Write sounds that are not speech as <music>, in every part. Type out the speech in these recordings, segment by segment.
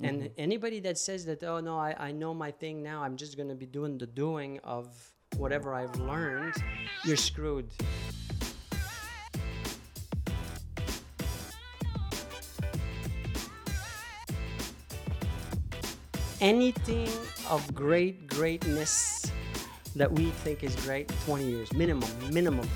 And mm-hmm. anybody that says that, oh no, I, I know my thing now, I'm just gonna be doing the doing of whatever I've learned, you're screwed. Anything of great greatness that we think is great, 20 years minimum, minimum.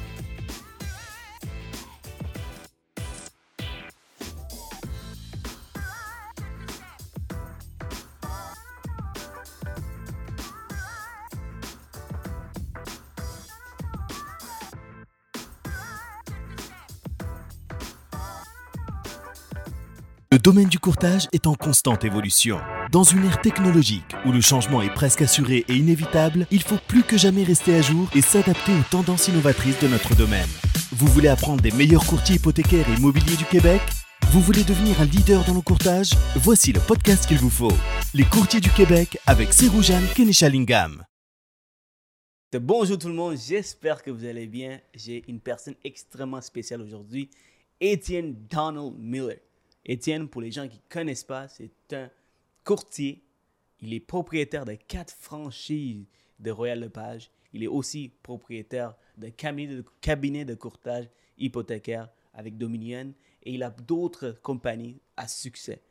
Le domaine du courtage est en constante évolution. Dans une ère technologique où le changement est presque assuré et inévitable, il faut plus que jamais rester à jour et s'adapter aux tendances innovatrices de notre domaine. Vous voulez apprendre des meilleurs courtiers hypothécaires et immobiliers du Québec? Vous voulez devenir un leader dans le courtage? Voici le podcast qu'il vous faut. Les courtiers du Québec avec Seroujan Kenishalingam. Bonjour tout le monde, j'espère que vous allez bien. J'ai une personne extrêmement spéciale aujourd'hui, Étienne Donald Miller. Étienne, pour les gens qui ne connaissent pas, c'est un courtier. Il est propriétaire de quatre franchises de Royal Lepage. Il est aussi propriétaire d'un cabinet de, cabinet de courtage hypothécaire avec Dominion. Et il a d'autres compagnies à succès.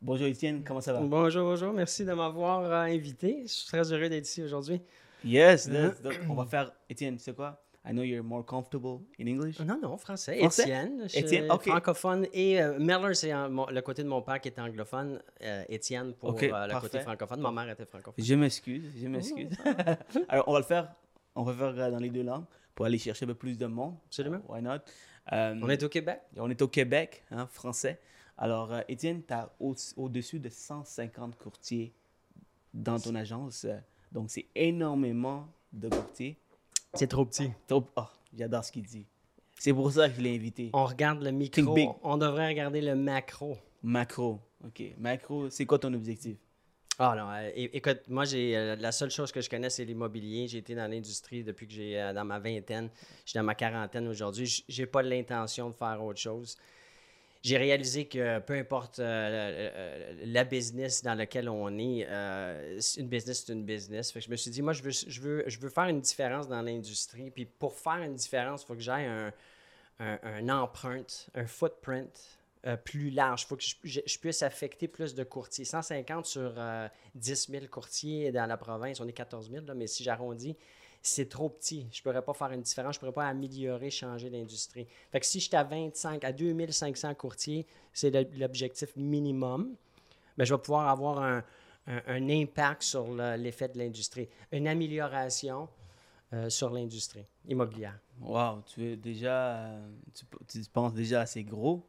Bonjour Étienne, comment ça va? Bonjour, bonjour, merci de m'avoir euh, invité. Je suis très heureux d'être ici aujourd'hui. Yes, that's- that- on va faire. Étienne, c'est quoi? I know you're more comfortable in English. Non, non, français. Étienne. je suis Étienne, ok. Francophone. Et euh, Miller, c'est le côté de mon père qui est anglophone. euh, Étienne pour Ok, euh, le parfait. côté francophone. Ma mère était francophone. Je m'excuse, je m'excuse. <laughs> Alors, on va le faire, on va faire euh, dans les deux langues pour aller chercher un peu plus de monde. Absolument. Why not? Euh, On est au Québec? on est au Québec, hein, français. Alors, euh, Étienne, tu as au- au-dessus de 150 courtiers dans ton agence. euh, donc, c'est énormément de courtiers. C'est trop petit. Trop- Oh, j'adore ce qu'il dit. C'est pour ça que je l'ai invité. On regarde le micro. big. On devrait regarder le macro. Macro. OK. Macro, c'est quoi ton objectif? Ah non, euh, écoute, moi, j'ai euh, la seule chose que je connais, c'est l'immobilier. J'ai été dans l'industrie depuis que j'ai euh, dans ma vingtaine. Je suis dans ma quarantaine aujourd'hui. J'ai pas l'intention de faire autre chose. J'ai réalisé que peu importe euh, la business dans laquelle on est, euh, une business, c'est une business. Fait que je me suis dit, moi, je veux, je veux, je veux faire une différence dans l'industrie. Puis pour faire une différence, il faut que j'aille un, un, un empreinte, un footprint euh, plus large. Il faut que je puisse affecter plus de courtiers. 150 sur euh, 10 000 courtiers dans la province. On est 14 000, là, mais si j'arrondis, c'est trop petit. Je ne pourrais pas faire une différence. Je ne pourrais pas améliorer, changer l'industrie. Fait que si j'étais à 25, à 2500 courtiers, c'est l'objectif minimum, ben, je vais pouvoir avoir un, un- un impact sur le- l'effet de l'industrie, une amélioration euh, sur l'industrie immobilière. Wow, tu veux déjà, tu, tu penses déjà assez gros.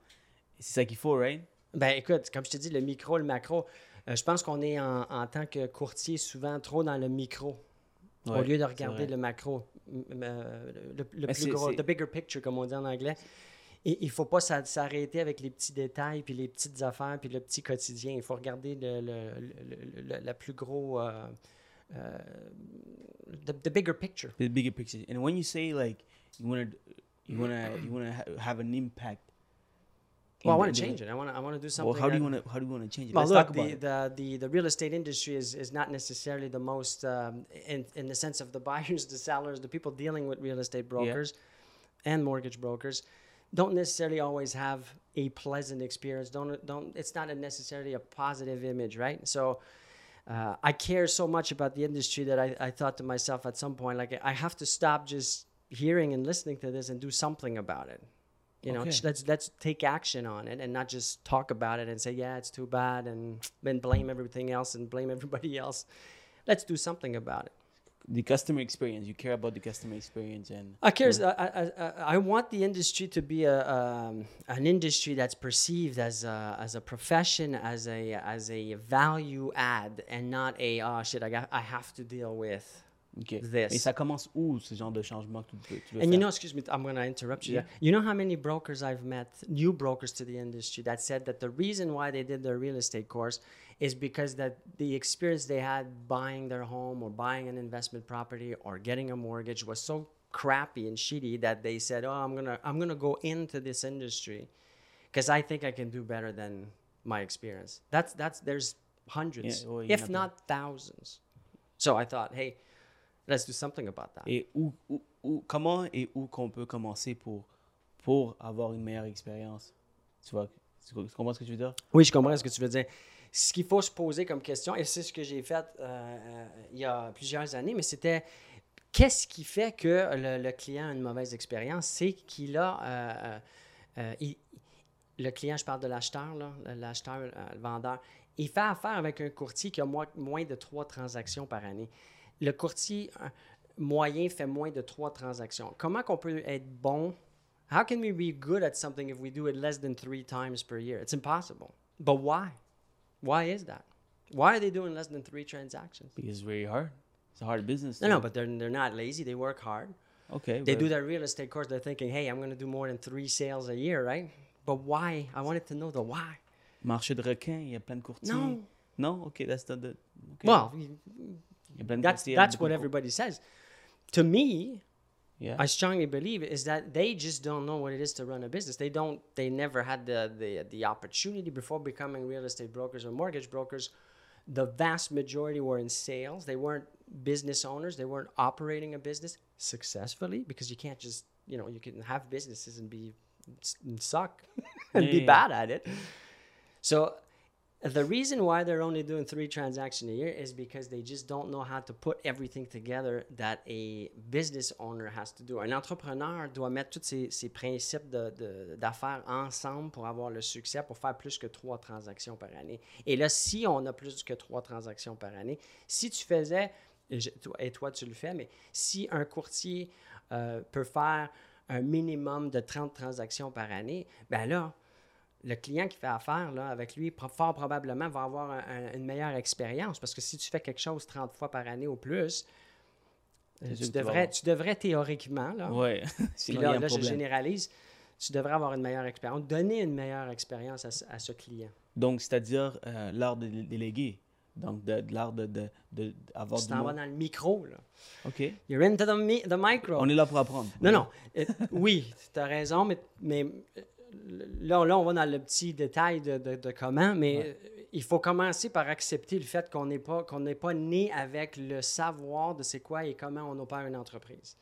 C'est ça qu'il faut, right? Ben écoute, comme je te dis, le micro, le macro, euh, je pense qu'on est en, en tant que courtier souvent trop dans le micro au lieu de regarder le macro, euh, le, plus gros, the bigger picture, comme on dit en anglais. Et il ne faut pas s'a- s'arrêter avec les petits détails, puis les petites affaires, puis le petit quotidien. Il faut regarder le, le- le- le- le- la plus gros, euh, euh, the, the bigger picture. The bigger picture. And when you say like you want to, you want to, you want to ha- have an impact. Well, I want to change it. I want to I want to do something. Well, how do you want to, how do you want to change it? Well, Let's look, talk about the, it. the, the, the real estate industry is, is not necessarily the most, um, in, in the sense of the <laughs> buyers, the sellers, the people dealing with real estate brokers and mortgage brokers don't necessarily always have a pleasant experience. Don't, don't, it's not a necessarily a positive image, right? So uh, I care so much about the industry that I, I thought to myself at some point, like, I have to stop just hearing and listening to this and do something about it. You know, Okay. let's let's take action on it and not just talk about it and say, yeah, it's too bad, and then blame everything else and blame everybody <laughs> else. Let's do something about it. the customer experience. You care about the customer experience and I care. I, I, I, I want the industry to be a um, an industry that's perceived as a, as a profession, as a as a value add, and not a oh shit. I got I have to deal with. Ok. This. Et ça commence où ce genre de changement que tu tu veux And you know, excuse me, I'm going to interrupt you. Yeah. You know how many brokers I've met, new brokers to the industry, that said that the reason why they did their real estate course is because that the experience they had buying their home or buying an investment property or getting a mortgage was so crappy and shitty that they said, "Oh, I'm gonna I'm gonna go into this industry because I think I can do better than my experience." That's that's there's hundreds, Yeah, ouais, il y en a if not thousands. So I thought, hey, let's do something about that. Et où, où- où- comment et où qu'on peut commencer pour, pour avoir une meilleure expérience? Tu vois, tu comprends ce que je veux dire? Oui, je comprends ce que tu veux dire. Ce qu'il faut se poser comme question, et c'est ce que j'ai fait euh, euh, il y a plusieurs années, mais c'était qu'est-ce qui fait que le, le client a une mauvaise expérience? C'est qu'il a. euh, il- le client, je parle de l'acheteur, l'acheteur, le vendeur, il fait affaire avec un courtier qui a moins, moins de trois transactions par année. Le courtier euh, moyen fait moins de trois transactions. Comment qu'on peut être bon? How can we be good at something if we do it less than three times per year? It's impossible. But why? Why is that? Why are they doing less than three transactions? Because it's very hard. It's a hard business. No, no, but they're, they're not lazy. They work hard. Okay. They do their real estate course. They're thinking, hey, I'm going to do more than three sales a year, right? But why? I wanted to know the why. Marché de requin, il y a plein de courtiers. No. Non? OK, that's not the... okay. Well, il y a plein de that's, that's what everybody says. To me, Yeah. I strongly believe is that they just don't know what it is to run a business. They don't. They never had the the, the opportunity before becoming real estate brokers or mortgage brokers. The vast majority were in sales. They weren't business owners. They weren't operating a business successfully because you can't just you know you can have businesses and be and suck <laughs> and Yeah, be yeah. bad at it. So the reason why they're only doing three transactions a year is because they just don't know how to put everything together that a business owner has to do. Un entrepreneur doit mettre tous ses, principes d'affaires ensemble pour avoir le succès, pour faire plus que trois transactions par année. Et là, si on a plus que trois transactions par année, si tu faisais, et, toi, toi tu le fais, mais si un courtier euh, peut faire un minimum de 30 transactions par année, ben là, le client qui fait affaire là, avec lui, fort probablement, va avoir un- un- une meilleure expérience. Parce que si tu fais quelque chose 30 fois par année ou plus, euh, tu devrais, tu devrais théoriquement, là, Ouais. <laughs> puis là, je généralise, tu devrais avoir une meilleure expérience, donner une meilleure expérience à, ce- à ce client. Donc, c'est-à-dire euh, l'art de dé- déléguer. Donc, de, de l'art de, de, de- d'avoir Tu t'en vas dans le micro, là. OK. You're into the, mi- the micro. On est là pour apprendre. Non, non. Euh, oui, tu as raison, mais, mais là, là, on va dans le petit détail de, de- de comment, mais Ouais. il faut commencer par accepter le fait qu'on n'est pas, qu'on n'est pas né avec le savoir de c'est quoi et comment on opère une entreprise.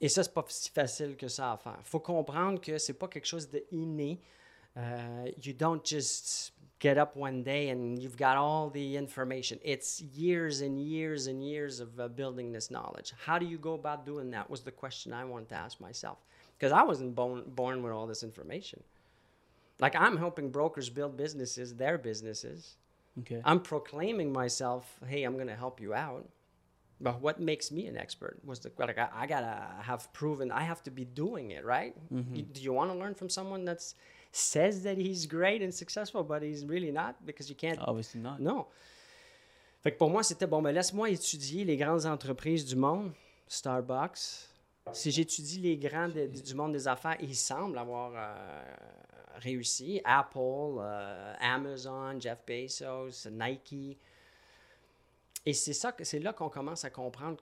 Et ça, c'est pas si facile que ça à faire. Il faut comprendre que c'est pas quelque chose de inné. Euh, you don't just get up one day and you've got all the information. It's years and years and years of uh, building this knowledge. How do you go about doing that? Was the question I wanted to ask myself because I wasn't born born with all this information. Like I'm helping brokers build businesses, their businesses. OK. I'm proclaiming myself, hey, I'm going to help you out. But what makes me an expert was the like I, I gotta have proven I have to be doing it right. Mm-hmm. You- do you want to learn from someone that's says that he's great and successful, but he's really not because you can't. Obviously not. Non. Fait que pour moi, c'était bon, mais laisse-moi étudier les grandes entreprises du monde, Starbucks. Si j'étudie les grands de- du monde des affaires, ils semblent avoir euh, réussi. Apple, euh, Amazon, Jeff Bezos, Nike. Et c'est ça, que- c'est là qu'on commence à comprendre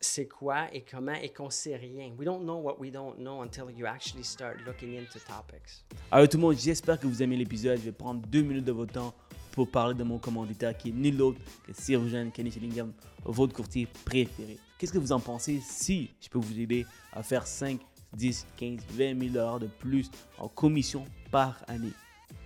c'est quoi et comment et qu'on sait rien. We don't know what we don't know until you actually start looking into topics. Alors tout le monde, j'espère que vous aimez l'épisode. Je vais prendre deux minutes de votre temps pour parler de mon commanditaire qui est nul autre que Sir Eugène Kenny Shillingham, votre courtier préféré. Qu'est-ce que vous en pensez si je peux vous aider à faire 5, 10, 15, 20 000 dollars de plus en commission par année?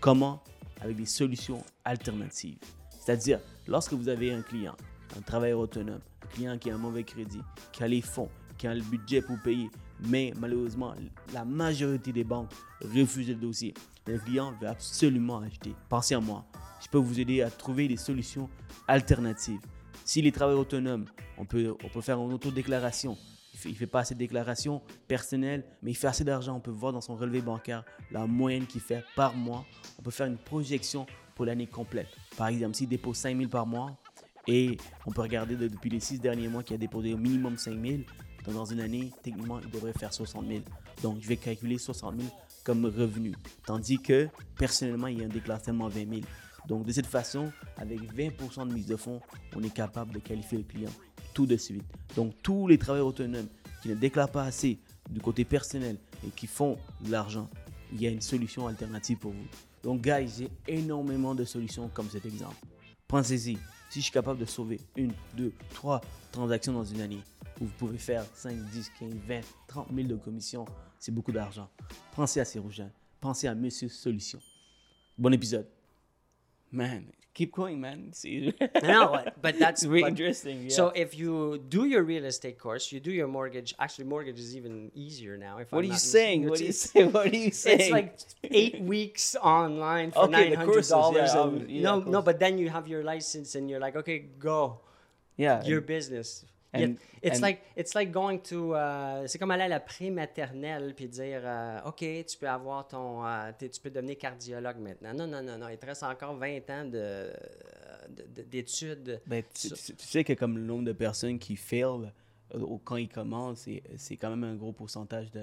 Comment? Avec des solutions alternatives. C'est-à-dire, lorsque vous avez un client, un travailleur autonome, un client qui a un mauvais crédit, qui a les fonds, qui a le budget pour payer, mais malheureusement, la majorité des banques refusent le dossier. Le client veut absolument acheter. Pensez à moi. Je peux vous aider à trouver des solutions alternatives. Si les travailleurs autonomes, on peut, on peut faire une autodéclaration. Il il fait pas assez de déclarations personnelles, mais il fait assez d'argent. On peut voir dans son relevé bancaire la moyenne qu'il fait par mois. On peut faire une projection pour l'année complète. Par exemple, s'il dépose 5 000 par mois, et on peut regarder de- depuis les 6 derniers mois qu'il a déposé au minimum 5 000, donc dans une année, techniquement, il devrait faire 60 000. Donc, je vais calculer 60 000 comme revenu. Tandis que, personnellement, il y a un déclassement 20 000. Donc, de cette façon, avec 20% de mise de fonds, on est capable de qualifier le client tout de suite. Donc, tous les travailleurs autonomes qui ne déclarent pas assez du côté personnel et qui font de l'argent, il y a une solution alternative pour vous. Donc, guys, j'ai énormément de solutions comme cet exemple. Pensez-y, si je suis capable de sauver une, deux, trois transactions dans une année, où vous pouvez faire 5, 10, 15, 20, 30 000 de commissions, c'est beaucoup d'argent. Pensez à ces rouges. Pensez à Monsieur Solution. Bon épisode. Man, keep going, man. No, but <laughs> that's really but- interesting. Yeah. So if you do your real estate course, you do your mortgage. Actually, mortgage is even easier now. If what I'm are you <laughs> saying? What are you It's- saying? What are you saying? It's like eight <laughs> weeks online for Okay, nine the hundred dollars. yeah, um, yeah, no, no, but then you have your license and you're like, okay, go yeah. your business. And- Yeah, it's and- like it's like going to uh, c'est comme aller à la pré-maternelle puis dire euh, ok tu peux avoir ton euh, tu peux devenir cardiologue maintenant non non non non il te reste encore 20 ans de de- de- d'études Ben, tu, Ça- tu- tu sais que comme le nombre de personnes qui fail euh, quand ils commencent, c'est, c'est quand même un gros pourcentage de,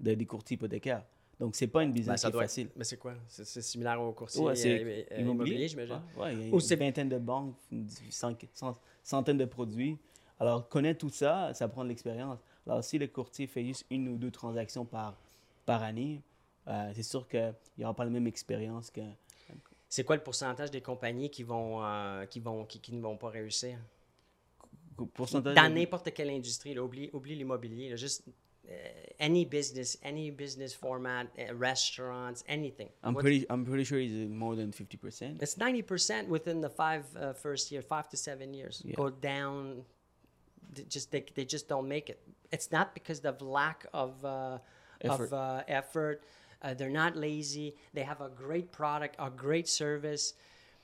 de- des courtiers hypothécaires. Donc, c'est pas une Ben, business ça qui est doit être- facile. mais c'est quoi? C'est similaire au courtier Ouais, euh, euh, immobilier j'imagine Ouais, ouais, Ou c'est- vingtaine de banques, centaines de produits. Alors, connaître tout ça, ça prend de l'expérience. Alors, si le courtier fait juste une ou deux transactions par, par année, euh, c'est sûr qu'il n'y aura pas la même expérience que. c'est quoi le pourcentage des compagnies qui vont euh, qui vont qui, qui ne vont pas réussir? Pourcentage dans n'importe quelle industrie là, oublie oublie l'immobilier juste euh, any business any business format uh, restaurants anything I'm What's- pretty, I'm pretty sure it's more than 50%. It's ninety percent within the five uh, first year, five to seven years. Yeah. Go down. They just they, they just don't make it. It's not because of lack of uh, Effort. of uh, effort. Uh, they're not lazy. They have a great product, a great service.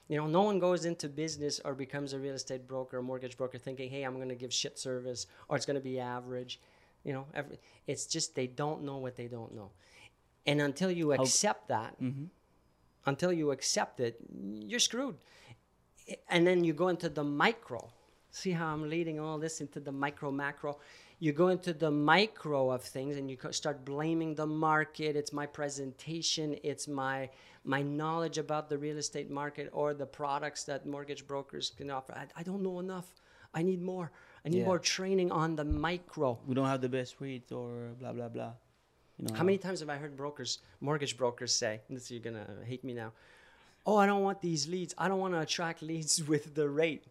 You know, no one goes into business or becomes a real estate broker, or mortgage broker, thinking, "Hey, I'm going to give shit service, or it's going to be average." You know, every, it's just they don't know what they don't know, and until you accept that, until you accept it, you're screwed. And then you go into the micro. See how I'm leading all this into the micro macro? You go into the micro of things and you start blaming the market. It's my presentation, it's my my knowledge about the real estate market or the products that mortgage brokers can offer. I, I don't know enough. I need more. I need Yeah. more training on the micro. We don't have the best rates or blah, blah, blah. You know, How many times have I heard brokers, mortgage brokers say, and this you're gonna hate me now, oh, I don't want these leads. I don't want to attract leads <laughs> with the rate.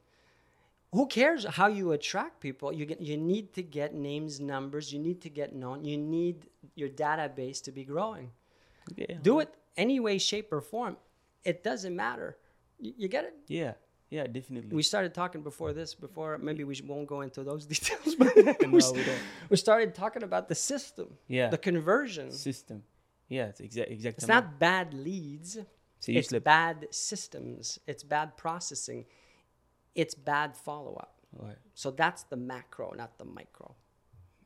Who cares how you attract people? You get, you need to get names, numbers. You need to get known. You need your database to be growing. Yeah. Do it any way, shape, or form. It doesn't matter. You, you get it? Yeah, yeah, definitely. We started talking before this. Before maybe we won't go into those <laughs> details, but <laughs> we, we don't. we started talking about the system, Yeah. the conversion. System. Yeah, it's exa- exactly. It's not bad leads. C'est It's le- bad systems. It's bad processing. It's bad follow up. Ouais. So that's the macro, not the micro.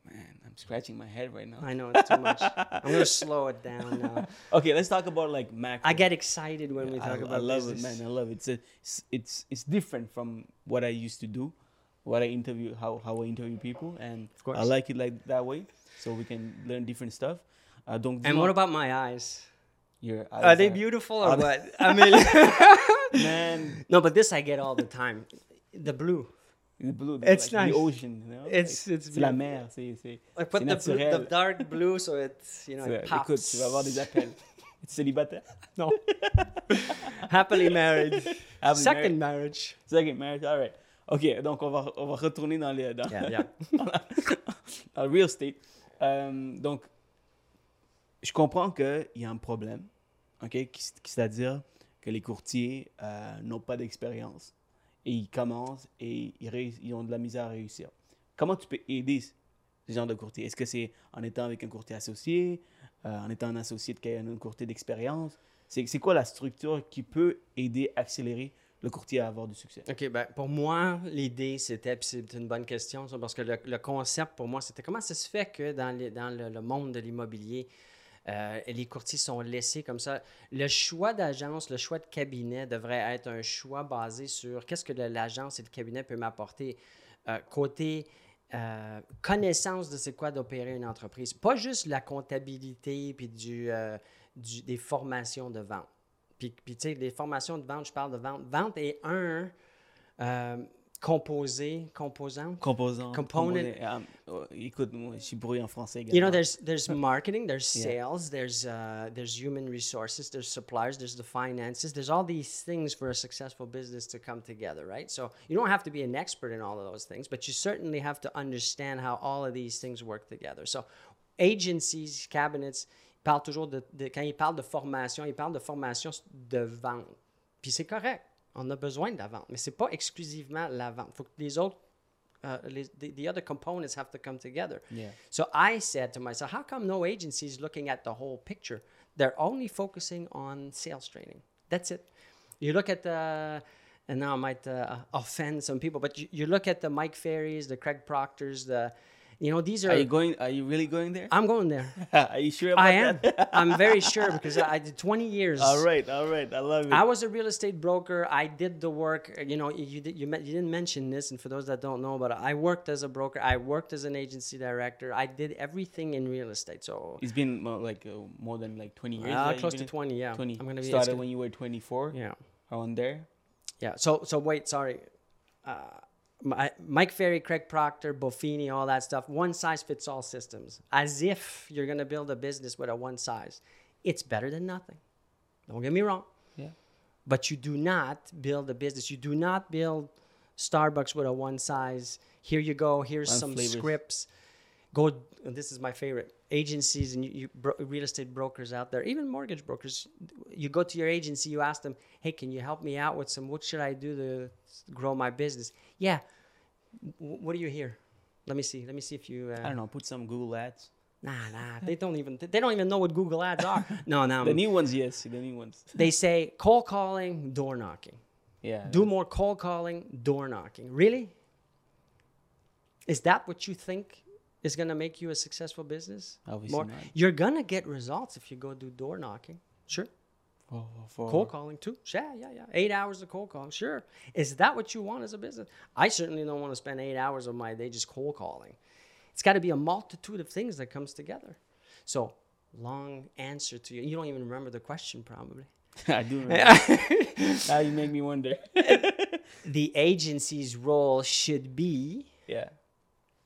Man, I'm scratching my head right now. I know it's too much. I'm gonna <laughs> slow it down now. Okay, let's talk about like macro. I get excited when we talk I about I love business. it, man. I love it. It's, a, it's it's it's different from what I used to do, what I interview, how how I interview people, and course. I like it like that way, so we can learn different stuff. Uh, donc, And what about my eyes? your eyes Are they are- beautiful or are what? <laughs> I mean, <laughs> Man, <laughs> no, but this I get all the time. The blue. the blue. It's like nice. The ocean. You know? It's- Like, it's c'est la mer. C'est c'est. I put the, blue, the naturel. dark blue so it's you know it pops. Écoute, tu vas avoir des appels. <laughs> Tu es célibataire? No. <laughs> Happily married. Happily Second marriage. Second marriage, all right. OK, donc on va, on va retourner dans, les, dans, Yeah, yeah. dans le real estate. Euh, donc, je comprends qu'il y a un problème, OK? qui- qui- C'est-à-dire que les courtiers euh, n'ont pas d'expérience et ils commencent et ils, ont de la misère à réussir. Comment tu peux aider ce genre de courtier? Est-ce que c'est en étant avec un courtier associé, euh, en étant un associé a un courtier d'expérience? C'est quoi la structure qui peut aider accélérer le courtier à avoir du succès? OK, ben, pour moi, l'idée, c'était, puis c'est une bonne question, parce que le, concept, pour moi, c'était comment ça se fait que dans, le monde de l'immobilier, euh, les courtiers sont laissés comme ça. Le choix d'agence, le choix de cabinet devrait être un choix basé sur qu'est-ce que l'agence et le cabinet peuvent m'apporter euh, côté euh, connaissance de c'est quoi d'opérer une entreprise. Pas juste la comptabilité puis du, des formations de vente. Puis, puis tu sais, les formations de vente, je parle de vente. Vente est un, composé, composant. Composant. Component. Um, oh, écoute, moi, je suis brouillé en français également. You know, there's there's <laughs> marketing, there's Yeah. sales, there's uh, there's human resources, there's suppliers, there's the finances, there's all these things for a successful business to come together, right? So you don't have to be an expert in all of those things, but you certainly have to understand how all of these things work together. So agencies, cabinets, ils parlent toujours de, de- quand ils parlent de formation, ils parlent de formation de vente. Puis c'est correct, on a besoin de la vente, mais c'est pas exclusivement la vente. faut que les autres uh, les, the, the other components have to come together. Yeah. So I said to myself, how come no agency is looking at the whole picture? They're only focusing on sales training. That's it. You look at the, and now I might uh, offend some people, but you, you look at the Mike Ferries, the Craig Proctors, the, you know, these are. Are you going? Are you really going there? I'm going there. <laughs> are you sure about that? I am. <laughs> I'm very sure because I did 20 years. all right, all right. I love it. I was a real estate broker. I did the work. You know, you did you, you didn't mention this, and for those that don't know, but I worked as a broker. I worked as an agency director. I did everything in real estate. So it's been more like uh, more than like 20 years. uh, close to 20. Yeah, 20. I'm gonna be Started when you were 24. gonna- yeah, Around there. yeah. So so wait, sorry. Uh, Mike Ferry, Craig Proctor, Buffini, all that stuff. One size fits all systems. As if you're gonna build a business with a one size. It's better than nothing. Don't get me wrong. Yeah. but you do not build a business. You do not build Starbucks with a one size. Here you go. Here's some flavors. scripts. Go. and This is my favorite. Agencies and you, you bro, real estate brokers out there, even mortgage brokers. You go to your agency. You ask them, "Hey, can you help me out with some? What should I do to grow my business?" Yeah. W- what do you hear? Let me see. Let me see if you. Uh, I don't know. Put some Google ads. Nah, nah. They don't even. They don't even know what Google Ads are. <laughs> no, no. The new ones, yes. The new ones. They say cold calling, door knocking. Yeah. Do more cold calling, door knocking. Really? Is that what you think is going to make you a successful business? Obviously more, not. You're going to get results if you go do door knocking. Sure. For, for, Cold calling too. Yeah, yeah, yeah. Eight hours of cold calling. Sure. Is that what you want as a business? I certainly don't want to spend eight hours of my day just cold calling. It's got to be a multitude of things that comes together. So, long answer to you. You don't even remember the question, probably. <laughs> I do. Remember. <laughs> now you make me wonder. <laughs> the agency's role should be yeah.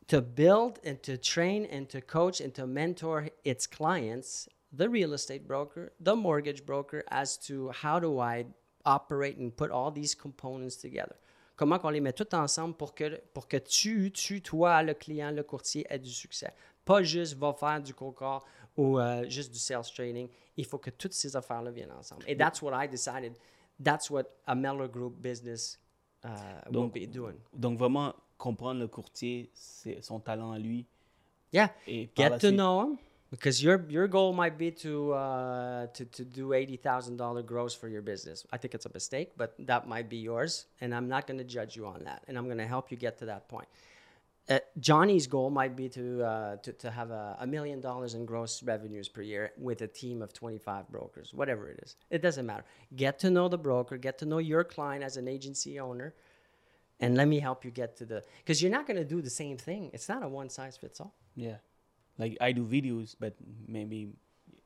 To build and to train and to coach and to mentor its clients, the real estate broker, the mortgage broker, as to how do I operate and put all these components together. Comment on les met tout ensemble pour que, pour que tu, tu, toi, le client, le courtier, ait du succès. Pas juste va faire du call ou euh, juste du sales training. Il faut que toutes ces affaires-là viennent ensemble. And that's what I decided. That's what a Meller Group business uh, will Donc- be doing. Donc vraiment comprendre le courtier, c'est son talent à lui. Yeah. Et Get to know him because your your goal might be to uh, to to do eighty thousand dollar gross for your business. I think it's a mistake, but that might be yours, and I'm not going to judge you on that, and I'm going to help you get to that point. Uh, Johnny's goal might be to uh, to, to have a, a million dollars in gross revenues per year with a team of 25 brokers, whatever it is. It doesn't matter. Get to know the broker, get to know your client as an agency owner, and let me help you get to the because you're not going to do the same thing. It's not a one size fits all. Yeah. Like I do videos, but maybe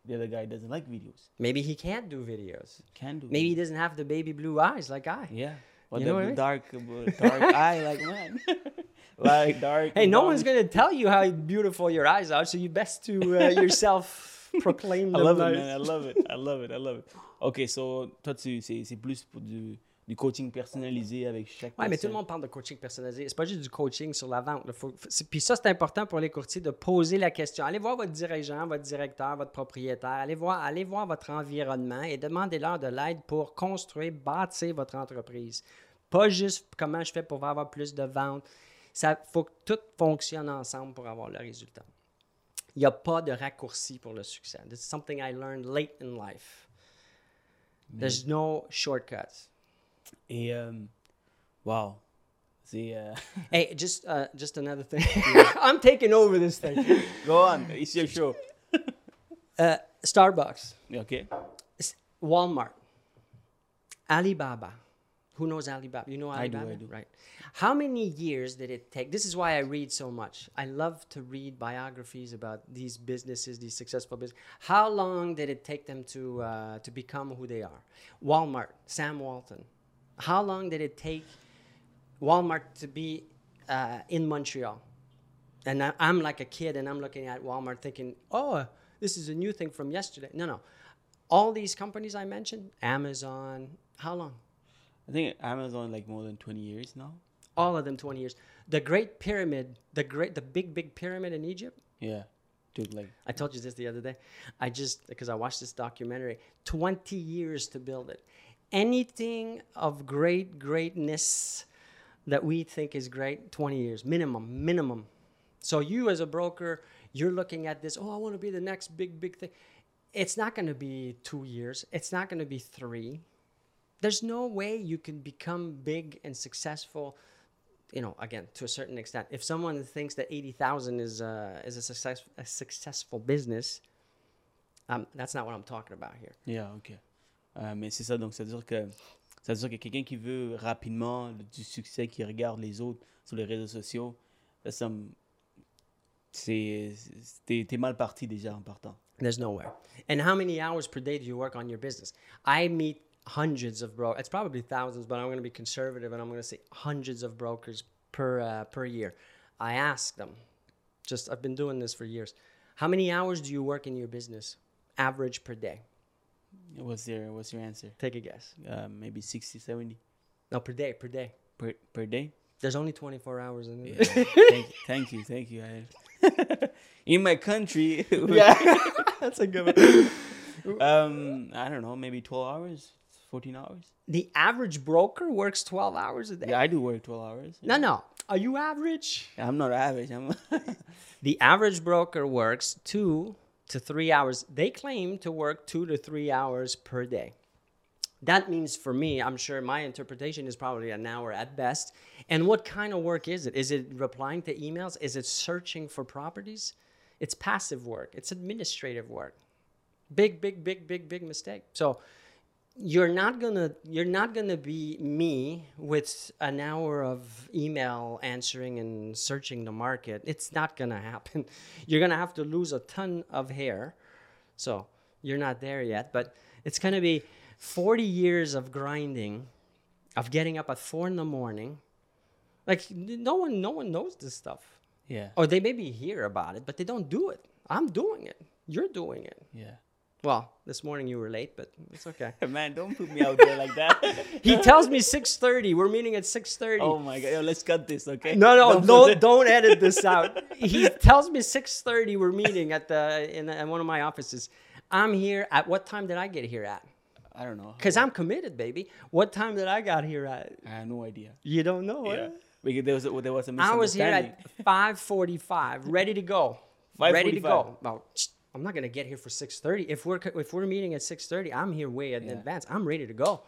the other guy doesn't like videos. Maybe he can't do videos. Can do. Maybe he doesn't have the baby blue eyes like I. Yeah. Or You the, know I the mean? dark, uh, dark <laughs> eye, like man. <laughs> like dark. Hey, no brown. one's gonna tell you how beautiful your eyes are, so you best to uh, <laughs> yourself proclaim them I love it, man. I love it. I love it. I love it. Ok, so toi, tu, c'est plus pour du, du coaching personnalisé avec chaque Ouais, mais tout le monde parle de coaching personnalisé. C'est pas juste du coaching sur la vente. Faut- Puis ça, c'est important pour les courtiers de poser la question. Allez voir votre dirigeant, votre directeur, votre propriétaire. Allez voir, allez voir votre environnement et demandez-leur de l'aide pour construire, bâtir votre entreprise. Pas juste comment je fais pour avoir plus de ventes. Il faut que tout fonctionne ensemble pour avoir le résultat. Il n'y a pas de raccourci pour le succès. This is something I learned late in life. There's no shortcuts. Et, wow. C'est. euh, <laughs> Hey, just uh, just another thing. <laughs> <laughs> I'm taking over this thing. Go on, it's your show. Uh, Starbucks, Ok. Walmart, Alibaba. Who knows Alibaba? You know I do, Alibaba, I do. right? How many years did it take? This is why I read so much. I love to read biographies about these businesses, these successful businesses. How long did it take them to uh, to become who they are? Walmart, Sam Walton. How long did it take Walmart to be uh, in Montreal. And I, I'm like a kid and I'm looking at Walmart thinking, oh, this is a new thing from yesterday. No, no. All these companies I mentioned, Amazon, how long? I think Amazon like more than 20 years now. All of them 20 years. The Great Pyramid, the great, the big, big pyramid in Egypt, Yeah. Dude, like I told you this the other day. I just because I watched this documentary, 20 years to build it. Anything of great greatness that we think is great, 20 years minimum, minimum. So you as a broker, you're looking at this, oh, I want to be the next big big thing. It's not going to be 2 years. It's not going to be 3. There's no way you can become big and successful you know, again, to a certain extent, if someone thinks that eighty thousand is uh, is a success a successful business, um, that's not what I'm talking about here. Yeah, ok. Euh, mais c'est ça, donc ça veut dire que ça veut dire que quelqu'un qui veut rapidement du succès, qui regarde les autres sur les réseaux sociaux, ça c'est t'es mal parti déjà en partant. There's nowhere. And how many hours per day do you work on your business? I meet hundreds of brokers. It's probably thousands, but I'm going to be conservative and I'm going to say hundreds of brokers per uh, per year. I ask them, just I've been doing this for years. How many hours do you work in your business, average per day? What's your what's your answer? Take a guess. Uh, maybe 60, 70 No, per day, per day. per, per day? There's only 24 hours in it. Yeah. thank, thank you, thank you. <laughs> In my country, <laughs> yeah, <laughs> that's a good one. um, I don't know, maybe 12 hours, 14 hours. The average broker works 12 hours a day. Yeah, I do work 12 hours. No, no. Are you average? I'm not average. I'm The average broker works two to three hours. They claim to work two to three hours per day. That means for me, I'm sure my interpretation is probably an hour at best. And what kind of work is it? Is it replying to emails? Is it searching for properties? It's passive work, it's administrative work. Big, big, big, big, big mistake. So you're not gonna you're not gonna be me with an hour of email answering and searching the market. It's not gonna happen. <laughs> You're gonna have to lose a ton of hair. So you're not there yet but it's gonna be 40 years of grinding of getting up at four in the morning. Like no one no one knows this stuff. Yeah, or they maybe hear about it but they don't do it. I'm doing it. You're doing it. Yeah. Well this morning you were late but it's okay <laughs> Man, don't put me out there like that. <laughs> He tells me 6:30. We're meeting at 6:30. oh my god, Yo, let's cut this, okay? no, no, don't it- don't edit this <laughs> out. He tells me 6:30. We're meeting at the in, in one of my offices. I'm here at what time did I get here at? I don't know. Cause I'm committed, baby. What time did I got here at? I have no idea. You don't know Yeah. Because there was a, there was a I was here at 5:45, ready to go. Ready to 5:45. go. Well, I'm not gonna get here for 6:30. If we're if we're meeting at 6:30, I'm here way in Yeah. advance. I'm ready to go.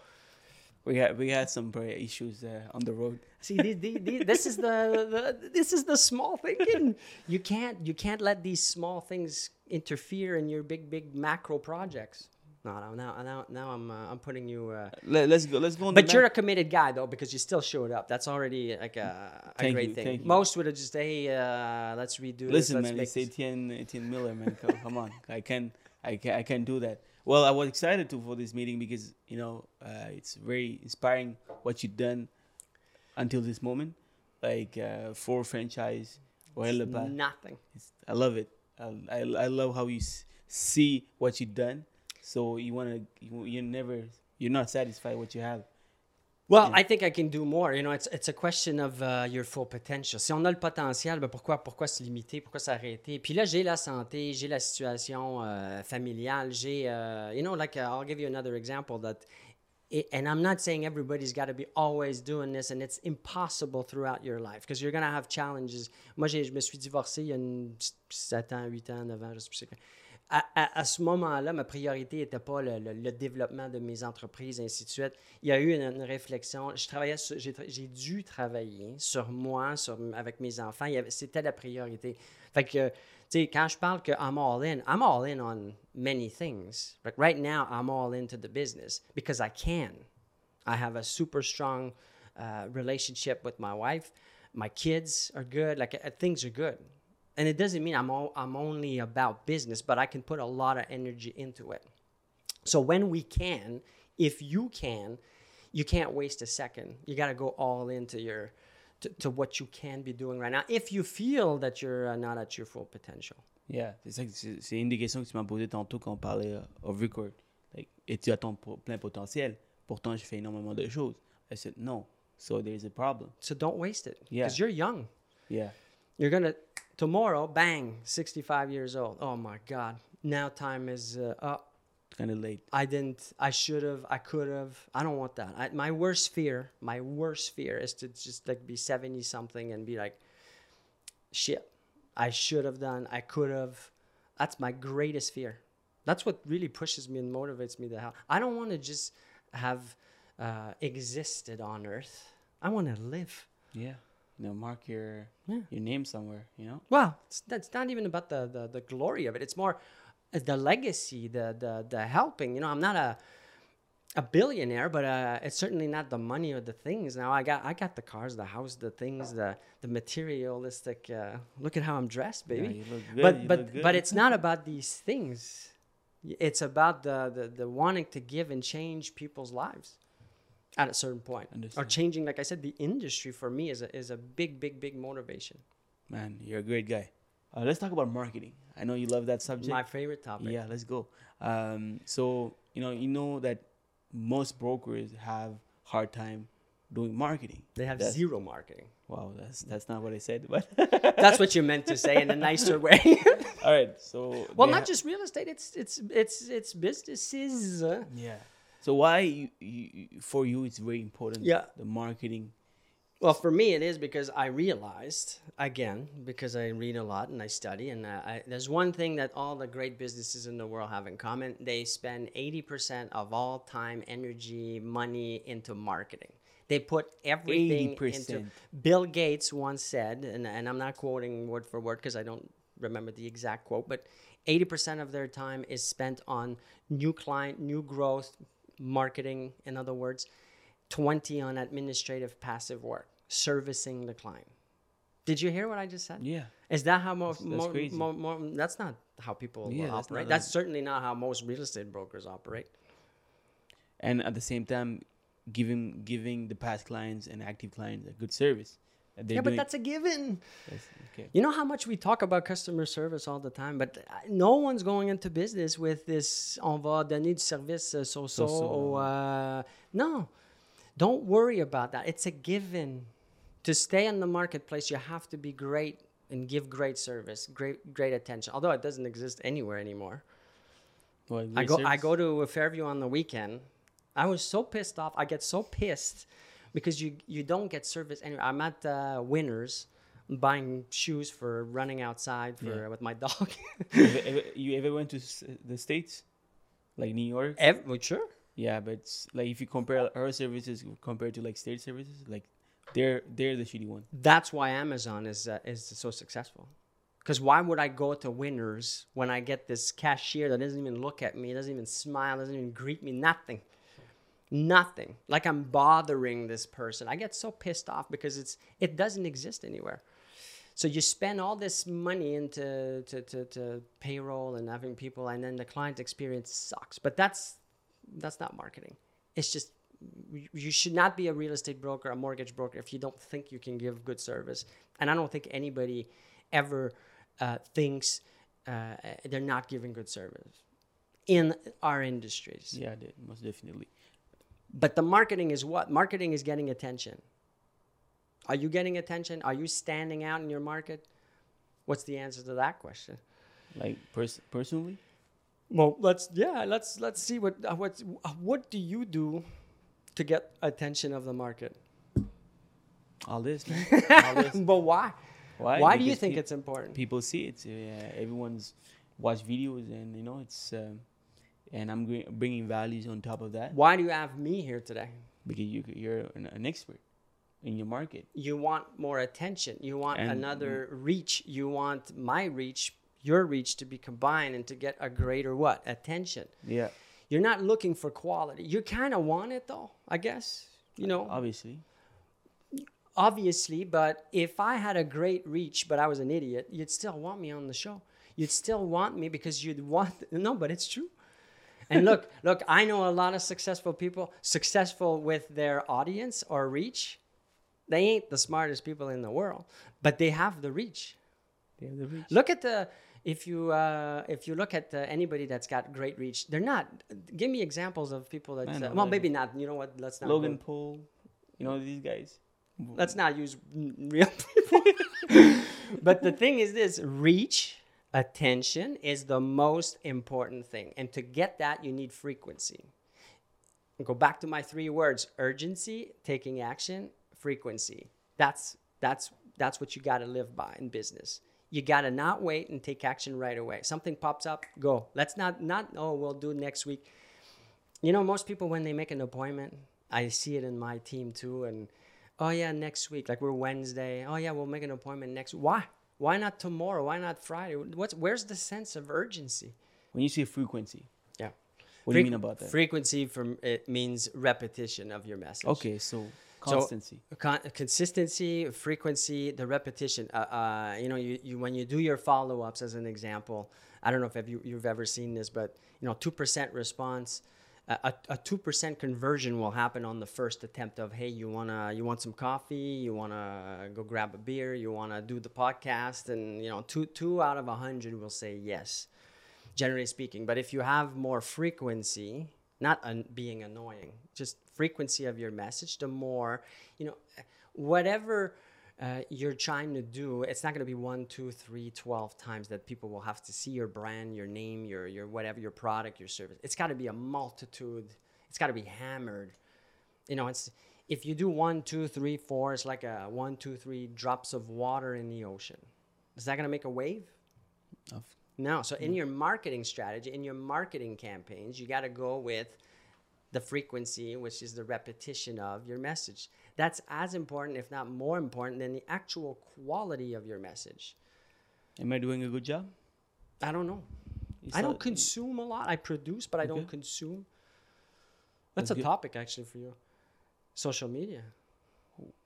We had we had some issues uh, on the road. See, the, the, the, this is the, the this is the small thinking. You can't you can't let these small things interfere in your big big macro projects. No, no, now now now I'm uh, I'm putting you. Uh, Let, us go. Let's go. On but you're a committed guy though because you still showed up. That's already like a, a great you, thing. Most would have just hey, uh, let's redo Listen, this. Man, it's this. Etienne, Etienne Miller, man. Come, come on, I can, I can, I can do that. Well, I was excited to for this meeting because you know uh, it's very inspiring what you've done until this moment, like uh, for franchise, Lebas. nothing. It's, I love it. I, I, I love how you s- see what you've done. So you wanna, you, you're never, you're not satisfied what you have. Well, I think I can do more. You know, it's, it's a question of uh, your full potential. Si on a le potentiel, ben pourquoi, pourquoi se limiter? Pourquoi s'arrêter? Puis là, j'ai la santé, j'ai la situation euh, familiale, j'ai, uh, you know, like, uh, I'll give you another example that, it, and I'm not saying everybody's got to be always doing this, and it's impossible throughout your life, because you're going to have challenges. Moi, je me suis divorcé il y a une, 7 ans, 8 ans, 9 ans, je sais plus. À, ce moment-là, ma priorité n'était pas le, développement de mes entreprises, ainsi de suite. Il y a eu une, réflexion. J'ai, dû travailler sur moi, sur, avec mes enfants. C'était la priorité. Fait que, tu sais, quand je parle que I'm all in, I'm all in on many things. But right now, I'm all into the business because I can. I have a super strong uh, relationship with my wife. My kids are good. Like uh, things are good, and it doesn't mean I'm all, I'm only about business, but I can put a lot of energy into it. So when we can, if you can, you can't waste a second. You got to go all into your to, to what you can be doing right now if you feel that you're uh, not at your full potential. Yeah, c'est ça. C'est une des questions que tu m'as posées tantôt quand on parlait euh, off record. Like, es-tu à ton po- plein potentiel? Pourtant, je fais énormément de choses. I said no. So there's a problem. So don't waste it Yeah. because you're young. Yeah. You're gonna tomorrow, bang, 65 years old. Oh my God! Now time is uh, up. Kind of late. I didn't. I should have. I could have. I don't want that. I, my worst fear. My worst fear is to just like be seventy something and be like, shit. I should have done. I could have. That's my greatest fear. That's what really pushes me and motivates me to hell. I don't want to just have uh, existed on Earth. I want to live. Yeah. You know, mark your Yeah. your name somewhere. You know. Well, it's, that's not even about the, the, the glory of it. It's more uh, the legacy, the, the, the helping. You know, I'm not a a billionaire, but uh, it's certainly not the money or the things. Now I got I got the cars, the house, the things, the the materialistic. Uh, look at how I'm dressed, baby. you look good, But you but look good. but it's not about these things. It's about the, the the wanting to give and change people's lives at a certain point, or changing. Like I said, the industry for me is a is a big big big motivation. Man, you're a great guy. Uh, let's talk about marketing. I know you love that subject. My favorite topic. Yeah, let's go. Um, so you know, you know that most brokers have hard time doing marketing. They have That's- zero marketing. Wow, that's that's not what I said, but <laughs> That's what you meant to say in a nicer way. <laughs> all right. So well, not ha- just real estate. It's it's it's it's businesses. yeah. So why you, you, for you it's very important? Yeah. the marketing. Well, for me, it is because I realized again because I read a lot and I study, and uh, I, there's one thing that all the great businesses in the world have in common: they spend eighty percent of all time, energy, money into marketing. They put everything 80%. into. Bill Gates once said, and, and I'm not quoting word for word because I don't remember the exact quote, but 80% of their time is spent on new client, new growth, marketing, in other words, 20 on administrative passive work, servicing the client. Did you hear what I just said? Yeah. Is that how most? That's- that's mo- mo- mo- that's not how people Yeah, that's operate. That's, certainly not how most real estate brokers operate. and at the same time giving giving the past clients and active clients a good service they're yeah, but that's a given. that's- okay You know how much we talk about customer service all the time, but uh, no one's going into business with this on va donner du service uh, so-so. So-so. uh, no, don't worry about that. It's a given. To stay in the marketplace, you have to be great and give great service, great great attention. Although it doesn't exist anywhere anymore. Well, I go I service. go to Fairview on the weekend. I was so pissed off. I get so pissed because you you don't get service anywhere. I'm at uh, Winners buying shoes for running outside for Yeah. with my dog. <laughs> you, ever, ever- <laughs> you ever went to the states like new york Ev- well, sure. yeah but like if you compare our services compared to like state services like they're they're the shitty one That's why Amazon is uh, is so successful. Because why would I go to Winners when I get this cashier that doesn't even look at me, doesn't even smile, doesn't even greet me, nothing, nothing. Like I'm bothering this person. I get so pissed off because it's it doesn't exist anywhere. So you spend all this money into to, to, to payroll and having people, and then the client experience sucks. But that's that's not marketing. It's just you- should not be a real estate broker, a mortgage broker, if you don't think you can give good service. And I don't think anybody ever uh, thinks uh, they're not giving good service in our industries. yeah most definitely But the marketing is what? Marketing is getting attention. Are you getting attention? Are you standing out in your market? What's the answer to that question? like pers- personally Well, let's yeah, let's let's see what uh, what what do you do to get attention of the market? all this man <laughs> all this But why? why Why do you think pe- it's important? people see it uh, everyone's watch videos and you know it's um, and i'm bringing values on top of that Why do you have me here today? because you you're an, expert in your market You want more attention. You want And- another reach. You want my reach, your reach to be combined and to get a greater what? Attention. yeah You're not looking for quality. You kind of want it though, I guess. You know, obviously obviously, but if I had a great reach, but I was an idiot, you'd still want me on the show. You'd still want me because you'd want no, but it's true. And look, look, I know a lot of successful people, successful with their audience or reach. They ain't the smartest people in the world, but they have the reach. They have the reach. Look at the if you uh, if you look at uh, anybody that's got great reach, they're not. Give me examples of people that. Uh, well, maybe not. You know what? Let's not. Logan go- Paul, you know these guys. Let's not use real people. <laughs> but the thing is this: reach, attention is the most important thing, and to get that, you need frequency. Go back to my three words: urgency, taking action, frequency. That's that's that's what you got to live by in business. You got to not wait and take action right away. Something pops up, go. Let's not not oh we'll do next week. You know, most people when they make an appointment, I see it in my team too, and oh yeah, next week, like we're Wednesday. Oh yeah, we'll make an appointment next. Why? Why not tomorrow? Why not Friday? What's where's the sense of urgency? When you say frequency, Yeah. what do you mean about that? Frequency from it means repetition of your message. okay, so So, constancy. con- consistency, frequency, the repetition. Uh, uh, you know, you, you when you do your follow ups, as an example, I don't know if you, you've ever seen this, but you know, two percent response, a two percent conversion will happen on the first attempt of hey, you wanna you want some coffee, you wanna go grab a beer, you wanna do the podcast, and you know, two two out of a hundred will say yes, generally speaking. But if you have more frequency, not an, being annoying, just frequency of your message, the more, you know, whatever uh, you're trying to do, it's not going to be one, two, three, 12 times that people will have to see your brand, your name, your, your whatever, your product, your service. It's got to be a multitude. It's got to be hammered. You know, it's if you do one, two, three, four, it's like a one, two, three drops of water in the ocean. Is that going to make a wave? Of- No. So in your marketing strategy, in your marketing campaigns, you got to go with the frequency, which is the repetition of your message. That's as important, if not more important, than the actual quality of your message. Am I doing a good job? I don't know. You I don't consume a lot. I produce, but I don't consume. That's, That's a good. topic actually for you. Social media.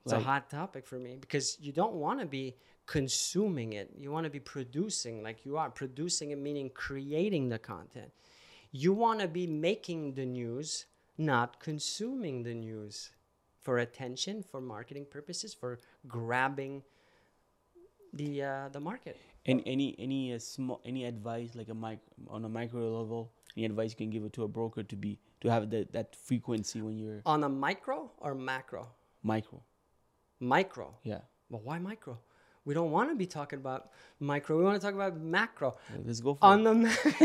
It's Like- a hot topic for me because you don't want to be consuming it. You want to be producing like you are. Producing it meaning creating the content. You want to be making the news, not consuming the news for attention, for marketing purposes, for grabbing the uh, the market. And any any uh, small any advice like a mic on a micro level, any advice you can give it to a broker to be to have that that frequency when you're On a micro or macro? micro. Micro. Yeah. Well, why micro? We don't want to be talking about micro. We want to talk about macro. Yeah, Let's go for On it. the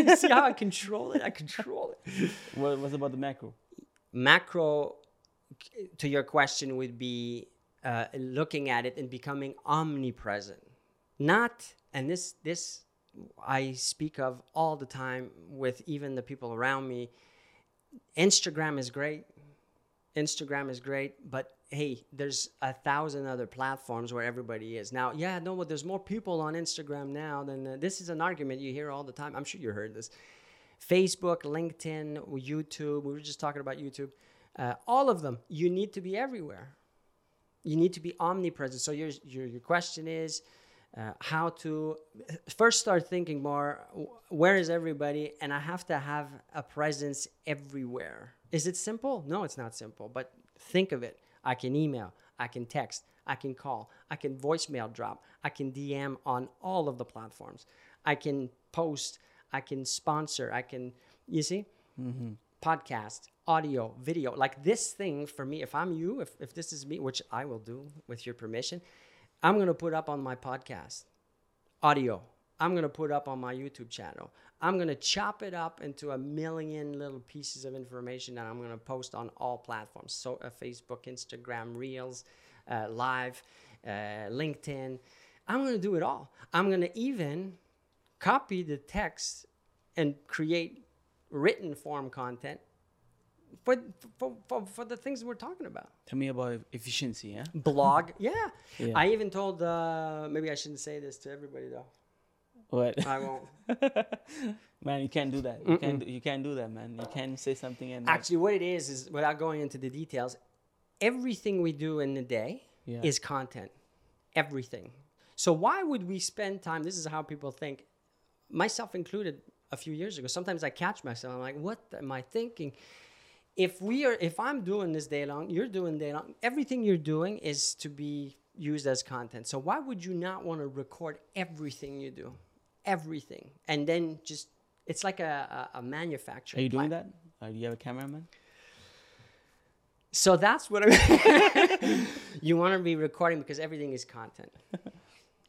ma- <laughs> see how I control it. I control it. <laughs> What, what's about the macro? Macro, to your question, would be uh, looking at it and becoming omnipresent. Not, and this this I speak of all the time with even the people around me. Instagram is great. Instagram is great, but hey, there's a thousand other platforms where everybody is now. Yeah, no, but there's more people on Instagram now than uh, this is an argument you hear all the time. I'm sure you heard this. Facebook, LinkedIn, YouTube. We were just talking about YouTube. Uh, all of them. You need to be everywhere. You need to be omnipresent. So your your, your question is. Uh, how to first start thinking more where is everybody and i have to have a presence everywhere is it simple no it's not simple but think of it i can email i can text i can call i can voicemail drop i can dm on all of the platforms i can post i can sponsor i can you see podcast audio video like this thing for me. If i'm you if, if this is me which i will do with your permission i'm going to put up on my podcast audio. I'm going to put up on my youtube channel. I'm going to chop it up into a million little pieces of information that i'm going to post on all platforms. So uh, facebook instagram reels uh, live uh, linkedin. I'm going to do it all. I'm going to even copy the text and create written form content for, for, for, for the things we're talking about Tell me about efficiency, yeah? blog <laughs> yeah. Yeah. i even told uh, maybe i shouldn't say this to everybody though What? i won't <laughs> man, you can't do that. You can't do, you can't do that, man. You can't say something and actually what it is is without going into the details everything we do in the day Yeah. is content everything so why would we spend time this is how people think myself included a few years ago. Sometimes I catch myself. I'm like, what am I thinking? If we are, if I'm doing this day long, you're doing day long. Everything you're doing is to be used as content. So why would you not want to record everything you do, everything, and then just it's like a, a, a manufacturing. Are you doing plant. that? Uh, do you have a cameraman? So that's what I <laughs> you want to be recording because everything is content. <laughs>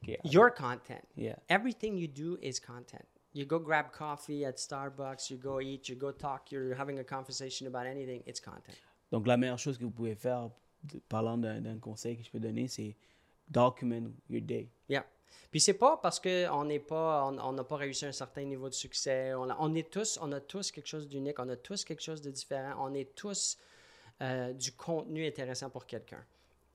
Yeah. Your content. Yeah. Everything you do is content. You go grab coffee at Starbucks, you go eat, you go talk, you're having a conversation about anything, it's content. Donc, la meilleure chose que vous pouvez faire, de- parlant d'un conseil que je peux donner, c'est document your day. Yeah. Puis c'est pas parce qu'on n'est pas, on on n'a pas réussi un certain niveau de succès. On, a- on est tous, on a tous quelque chose d'unique, on a tous quelque chose de différent, on est tous euh, du contenu intéressant pour quelqu'un.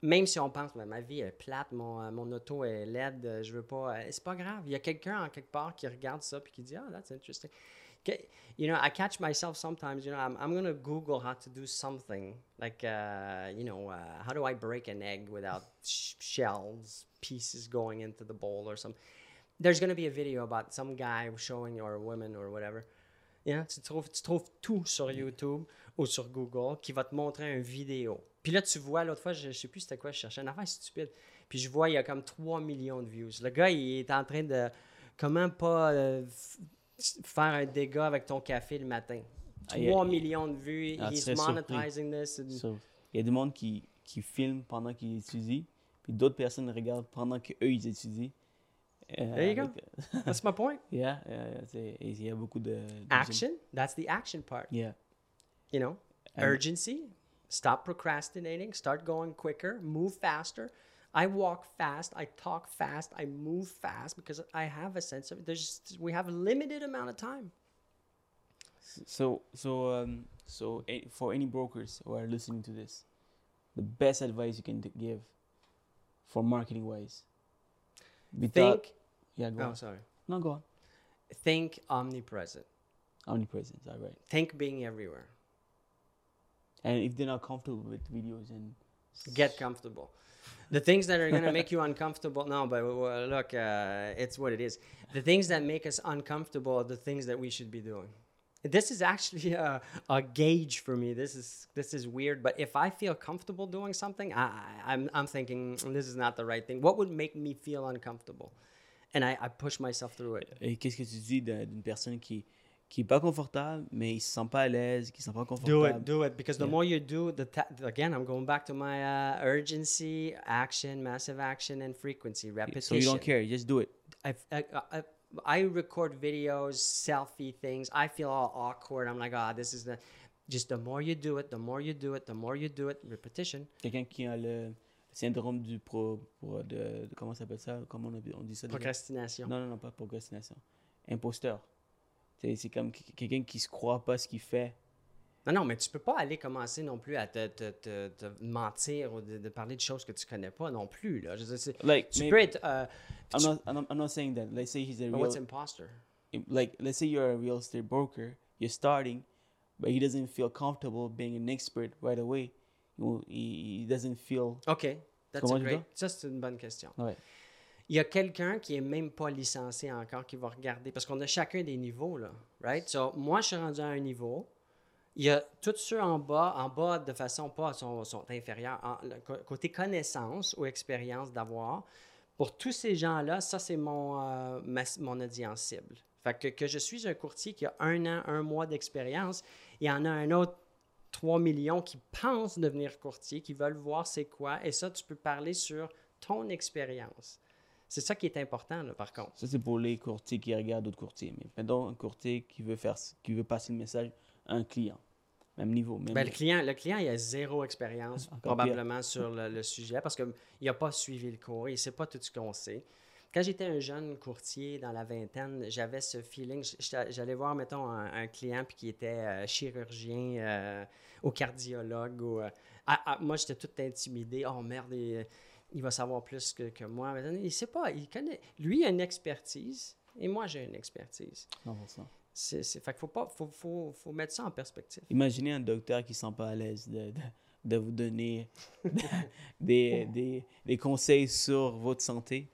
Même si on pense, Ben, ma vie est plate, mon, euh, mon auto est laide, euh, je veux pas. euh, c'est pas grave. Il y a quelqu'un en quelque part qui regarde ça puis qui dit, ah, that's interesting. You know, I catch myself sometimes, you know, I'm, I'm going to Google how to do something. Like, uh, you know, uh, how do I break an egg without sh- shells, pieces going into the bowl or something. There's going to be a video about some guy showing or a woman or whatever. Know, tu, trouves, tu trouves tout sur YouTube ou sur Google qui va te montrer une vidéo. Puis là, tu vois, l'autre fois, je, je sais plus c'était quoi, je cherchais une affaire stupide. Puis je vois, il y a comme 3 millions de views. Le gars, il est en train de comment pas euh, faire un dégât avec ton café le matin? 3 Ah, a- millions de vues. Ah, He's surpris. monetizing this. and- So, il y a du monde qui, qui filme pendant qu'ils étudient, puis d'autres personnes regardent pendant qu'eux, ils étudient. Euh, There you go. avec- That's my point. <laughs> yeah, yeah, il y a beaucoup de... Action? That's the action part. Yeah. you know? Urgency? Stop procrastinating. Start going quicker. Move faster. I walk fast. I talk fast. I move fast because i have a sense of there's we have a limited amount of time. So, so, um, so for any brokers who are listening to this, the best advice you can give for marketing wise. think yeah, go oh on. sorry. No, go on. think omnipresent. Omnipresence, all right. think being everywhere And if they're not comfortable with videos and get comfortable. The things that are going to make you <laughs> uncomfortable no but uh, look uh, it's what it is. The things that make us uncomfortable are the things that we should be doing. This is actually a, a gauge for me. This is this is weird but if i feel comfortable doing something I, I- I'm, I'm thinking "Mm, this is not the right thing. What would make me feel uncomfortable? And i, I push myself through it. Et qu'est-ce que tu dis d'un- d'une personne qui qui est pas confortable, mais il se sent pas à l'aise, qui se sent pas do confortable? it do it because the Yeah. more you do the ta- again i'm going back to my uh, urgency action massive action and frequency repetition So you don't care, you just do it. I, I, I, I record videos, selfie things. I feel all awkward. I'm like, ah, this is the. Just the more you do it, the more you do it, the more you do it. Repetition. Quelqu'un qui a le syndrome du pro, pro- de, de- comment s'appelle ça? Comment on, on dit ça? Procrastination. Non, non, non, pas procrastination. Imposteur. C'est comme que- quelqu'un qui se croit pas ce qu'il fait. Non, non, mais tu peux pas aller commencer non plus à te, te, te, te mentir ou de, de parler de choses que tu connais pas non plus. Là. Je dire, Like, tu maybe- peux être. euh, I'm tu- not, I'm not, I'm not saying that. Let's say he's a but real, what's imposter? like, let's say you're a real estate broker, you're starting, but he doesn't feel comfortable being an expert right away. He, he doesn't feel. OK. That's a great. Ça, c'est une bonne question. Ouais. Il y a quelqu'un qui est même pas licencié encore qui va regarder parce qu'on a chacun des niveaux là, right? So, moi je suis rendu à un niveau. Il y a tous ceux en bas, en bas de façon pas sont, inférieurs. Côté connaissance ou expérience d'avoir, pour tous ces gens-là, ça c'est mon, euh, ma- audience cible. Fait que, que je suis un courtier qui a un an, un mois d'expérience, il y en a un autre 3 millions qui pensent devenir courtier, qui veulent voir c'est quoi. Et ça, tu peux parler sur ton expérience. C'est ça qui est important, là, par contre. Ça, c'est pour les courtiers qui regardent d'autres courtiers. Mais mettons un courtier qui veut, faire, qui veut passer le message à un client. Même niveau. Même Ben, le, client, le client, il a zéro expérience probablement sur le, le sujet parce qu'il n'a pas suivi le cours, il ne sait pas tout ce qu'on sait. Quand j'étais un jeune courtier dans la vingtaine, j'avais ce feeling. J'allais voir, mettons, un, un client puis qui était euh, chirurgien euh, ou cardiologue. Ou, euh, ah, ah, moi, j'étais tout intimidé. Oh merde, il va savoir plus que, que moi. Mais il ne sait pas. Il connaît. Lui, il a une expertise et moi, j'ai une expertise. 100%. C'est, c'est- fait qu'il faut, pas, faut, faut, faut mettre ça en perspective. Imaginez un docteur qui ne se sent pas à l'aise de, de, de vous donner <laughs> des, des, des conseils sur votre santé.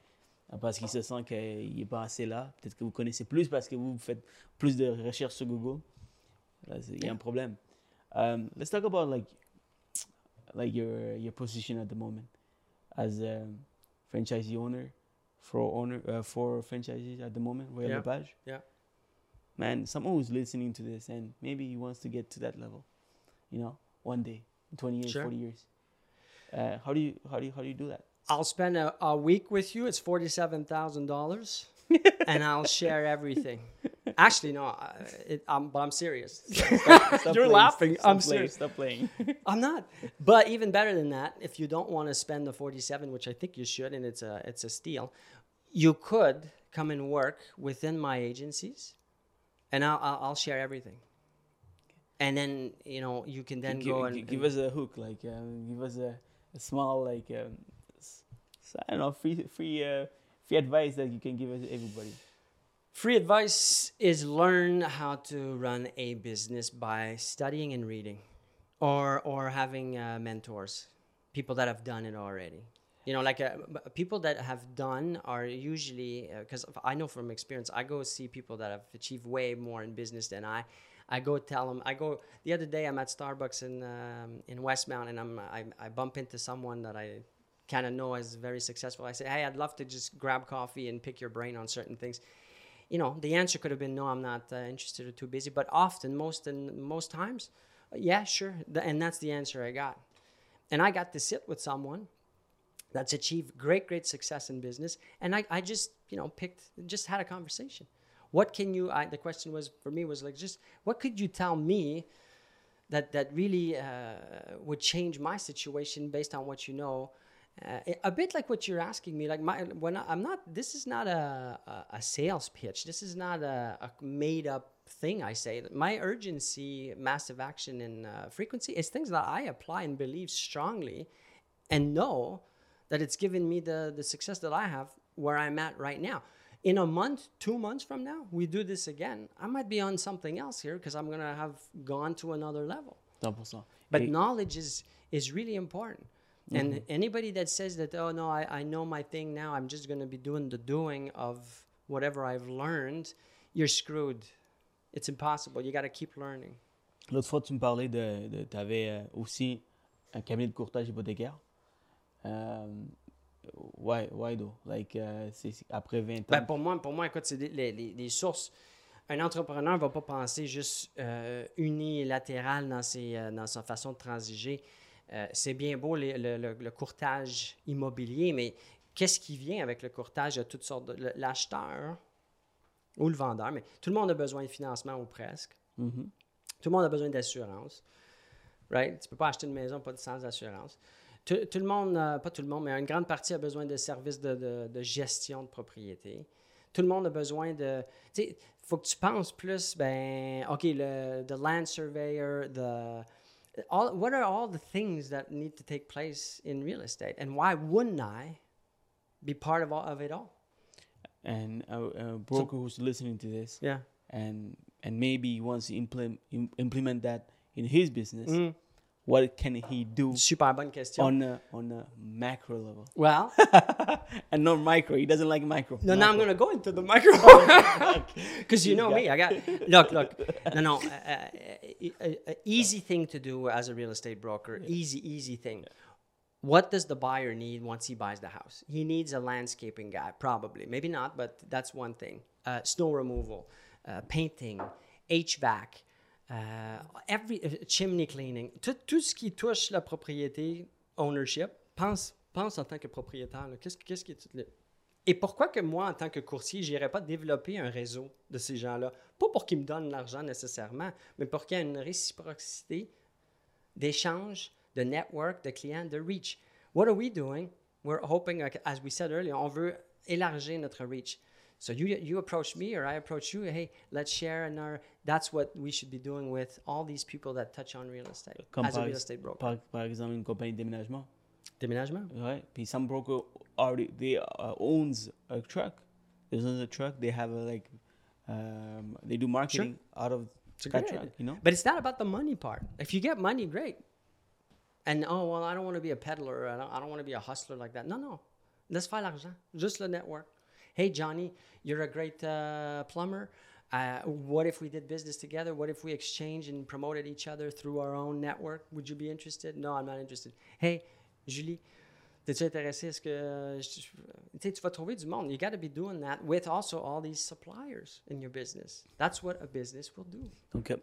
Ah, Parce qu'il se sent qu'il n'est pas assez là. Peut-être que vous connaissez plus parce que vous faites plus de recherches sur Google. C'est- Il y a un problème. Um, let's talk about like, like your your position at the moment as a franchisee owner, for owner uh, for franchisees at the moment. Royal Yeah, LePage. yeah. Man, someone who's listening to this and maybe he wants to get to that level, you know, one day, 20 years, Sure. 40 years. Uh, how do you how do you how do you do that? I'll spend a, a week with you. It's forty-seven thousand dollars, <laughs> and I'll share everything. Actually, no, I- it, I'm, but I'm serious. <laughs> Stop You're playing, laughing. Stop I'm playing, serious. Stop playing. <laughs> I'm not. But even better than that, if you don't want to spend the 47, which I think you should, and it's a it's a steal, you could come and work within my agencies, and I'll I'll, I'll share everything. And then you know you can then give, go and give us a hook, like um, give us a, a small like um, I don't know free free uh, free advice that you can give us everybody. Free advice is learn how to run a business by studying and reading, or or having uh, mentors, people that have done it already. You know, like uh, people that have done are usually because I know from experience. I go see people that have achieved way more in business than I. I go tell them. I go the other day. I'm at Starbucks in um, in Westmount, and I'm I, I bump into someone that I kind of know is very successful. I say, hey, I'd love to just grab coffee and pick your brain on certain things you know, the answer could have been no, I'm not uh, interested or too busy. But often, most and most times, yeah, sure, and that's the answer I got. And I got to sit with someone that's achieved great, great success in business, and I, I just, you know, picked, just had a conversation. What can you? I, the question was for me was like, just what could you tell me that that really uh, would change my situation based on what you know. Uh, a bit like what you're asking me, like my when I, I'm not. This is not a, a a sales pitch. This is not a, a made up thing. I say my urgency, massive action, and uh, frequency is things that I apply and believe strongly, and know that it's given me the the success that I have where I'm at right now. In a month, two months from now, we do this again. I might be on something else here because I'm gonna have gone to another level. 100%. But knowledge is is really important. And anybody that says that, oh no, I, I know my thing now, I'm just gonna be doing the doing of whatever I've learned, you're screwed. It's impossible. You gotta keep learning. L'autre fois, tu me parlais de, de tu avais aussi un cabinet de courtage hypothécaire. Um, why, why though? Like, uh, c'est c'est après 20 ans. Ben, pour moi, pour moi, écoute, c'est des- les, les- les sources. Un entrepreneur ne va pas penser juste euh, unilatéral dans, ses, euh, dans sa façon de transiger. Euh, c'est bien beau les- le, le- le courtage immobilier, mais qu'est-ce qui vient avec le courtage? A toutes sortes de. L'acheteur ou le vendeur, mais tout le monde a besoin de financement ou presque. Mhm. Tout le monde a besoin d'assurance. Right? Tu ne peux pas acheter une maison pas de- sans assurance. Tout, tout le monde, euh, pas tout le monde, mais une grande partie a besoin de services de, de- de gestion de propriété. Tout le monde a besoin de. Tu sais, il faut que tu penses plus, ben, OK, le the land surveyor, the. All, what are all the things that need to take place in real estate? And why wouldn't I be part of, all, of it all? And a, a broker who's listening to this Yeah. and and maybe he wants to implement implement that in his business, Mm. What can he do Super bonne question. on a on a macro level well, <laughs> and not micro? He doesn't like micro. No, now I'm going to go into the micro <laughs> because <laughs> you know me. I got look, look. No, no. Uh, uh, uh, uh, easy thing to do as a real estate broker. Easy, easy thing. What does the buyer need once he buys the house? He needs a landscaping guy, probably. Maybe not, but that's one thing. Uh, snow removal, uh, painting, HVAC, uh, every uh, chimney cleaning. Tout, ce qui touche la propriété, ownership. Pense, pense en tant que propriétaire. Qu'est-ce, qu'est-ce qui et pourquoi que moi, en tant que courtier, je n'irais pas développer un réseau de ces gens-là? Pas pour qu'ils me donnent l'argent nécessairement, mais pour qu'il y ait une réciprocité d'échange, de network, de clients, de reach. What are we doing? We're hoping, as we said earlier, on veut élargir notre reach. So you, you approach me or I approach you, hey, let's share in our, that's what we should be doing with all these people that touch on real estate Comme as a real estate broker. par, par exemple une compagnie de déménagement. Déménagement? Right. Puis some broker already they uh, owns a truck. They own a truck. They have a like um, they do marketing out of that truck. You know. But it's not about the money part. If you get money, great. And oh well, I don't want to be a peddler. I don't, I don't want to be a hustler like that. No, no. Laisse faire l'argent. Juste le network. Hey, Johnny, you're a great uh, plumber. Uh, what if we did business together? What if we exchanged and promoted each other through our own network? Would you be interested? No, I'm not interested. Hey, Julie, t'es-tu intéressé? Est-ce que euh, tu vas trouver du monde? You got to be doing that with also all these suppliers in your business. That's what a business will do. Donc, euh,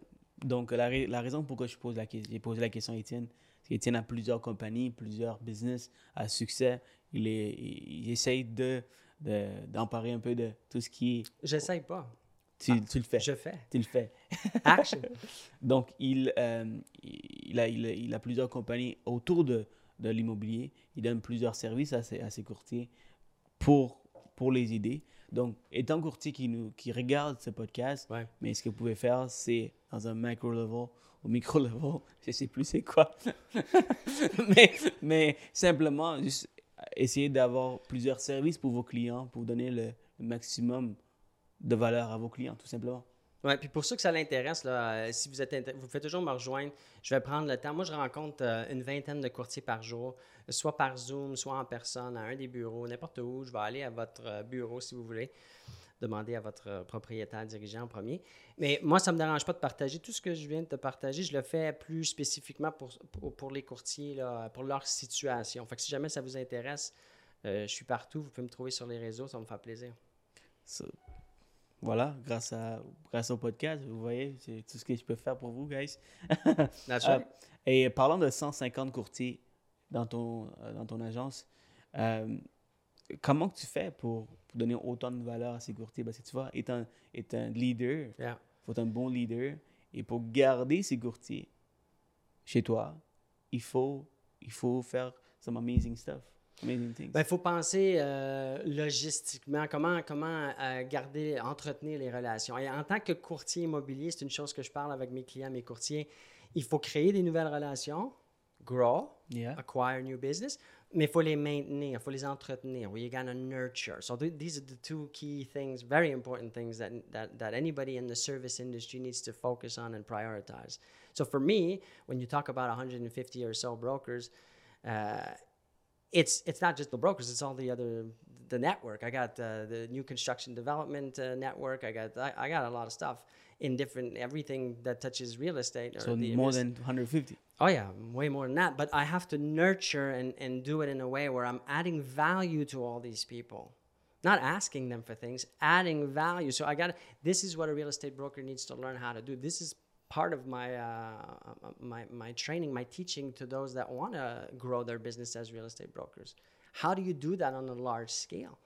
donc la, la raison pourquoi je pose la, j'ai posé la question à Étienne, c'est qu'Étienne a plusieurs compagnies, plusieurs business à succès. Il, est, il essaye de, de, d'emparer un peu de tout ce qui est. J'essaye pas. Tu, tu le fais. Je fais. Tu le fais. <laughs> Action. <laughs> Donc, il, euh, il, a, il, a, il a plusieurs compagnies autour de, de l'immobilier. Il donne plusieurs services à ses, à ses courtiers pour, pour les aider. Donc, étant courtier qui, nous, qui regarde ce podcast, Ouais. mais ce que vous pouvez faire, c'est dans un micro level ou micro level, <laughs> je sais plus c'est quoi. mais, mais simplement, juste essayer d'avoir plusieurs services pour vos clients, pour donner le, maximum de valeur à vos clients, tout simplement. Ouais, puis pour ceux que ça l'intéresse, euh, si vous êtes vous toujours me rejoindre. Je vais prendre le temps. Moi, je rencontre euh, une vingtaine de courtiers par jour, soit par Zoom, soit en personne, à un des bureaux, n'importe où. Je vais aller à votre euh, bureau si vous voulez. Demander à votre euh, propriétaire dirigeant en premier. Mais moi, ça ne me dérange pas de partager. Tout ce que je viens de te partager, je le fais plus spécifiquement pour, pour, pour les courtiers, là, pour leur situation. Fait que si jamais ça vous intéresse, euh, je suis partout. Vous pouvez me trouver sur les réseaux, ça me faire plaisir. So, voilà, grâce, à, grâce au podcast, vous voyez, c'est tout ce que je peux faire pour vous, guys. <laughs> That's Euh, right. et parlant de 150 courtiers dans ton, dans ton agence, euh, comment que tu fais pour, pour donner autant de valeur à ces courtiers? Parce que tu vois, étant un leader, Yeah. il faut être un bon leader. Et pour garder ces courtiers chez toi, il faut, il faut faire some amazing stuff, amazing things. Ben, il faut penser euh, logistiquement, comment, comment euh, garder, entretenir les relations. Et en tant que courtier immobilier, c'est une chose que je parle avec mes clients, mes courtiers. Il faut créer des nouvelles relations, grow, yeah. acquire new business, mais il faut les maintenir, il faut les entretenir. We gotta nurture. So th- these are the two key things, very important things that, that, that anybody in the service industry needs to focus on and prioritize. So for me, when you talk about 150 or so brokers, uh, it's it's not just the brokers; it's all the other the network. I got uh, the new construction development uh, network. I got I, I got a lot of stuff in different everything that touches real estate. or So more than 150. Oh yeah, way more than that. But I have to nurture and, and do it in a way where I'm adding value to all these people. Not asking them for things, adding value. So I got this is what a real estate broker needs to learn how to do. This is part of my uh, my my training, my teaching to those that want to grow their business as real estate brokers. How do you do that on a large scale?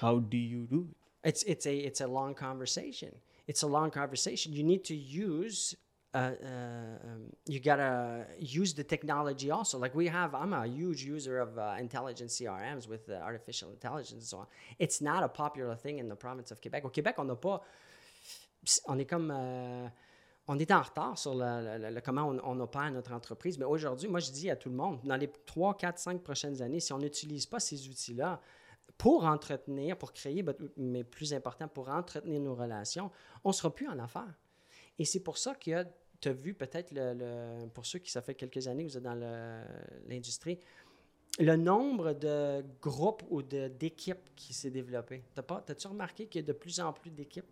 How do you do it? It's it's a it's a long conversation. It's a long conversation. You need to use. Uh, uh, you gotta use the technology also. Like we have, I'm a huge user of uh, intelligent CRMs with artificial intelligence and so on. It's not a popular thing in the province of Quebec. Au Québec, on n'a pas, on est comme, euh, on est en retard sur le, le- comment on, on opère notre entreprise. Mais aujourd'hui, moi, je dis à tout le monde, dans les 3, 4, 5 prochaines années, si on n'utilise pas ces outils-là, pour entretenir, pour créer, mais plus important, pour entretenir nos relations, on ne sera plus en affaires. Et c'est pour ça que tu as vu peut-être, le, le- pour ceux qui, ça fait quelques années que vous êtes dans l'industrie, le nombre de groupes ou de- d'équipes qui s'est développé? T'as pas- T'as-tu remarqué qu'il y a de plus en plus d'équipes?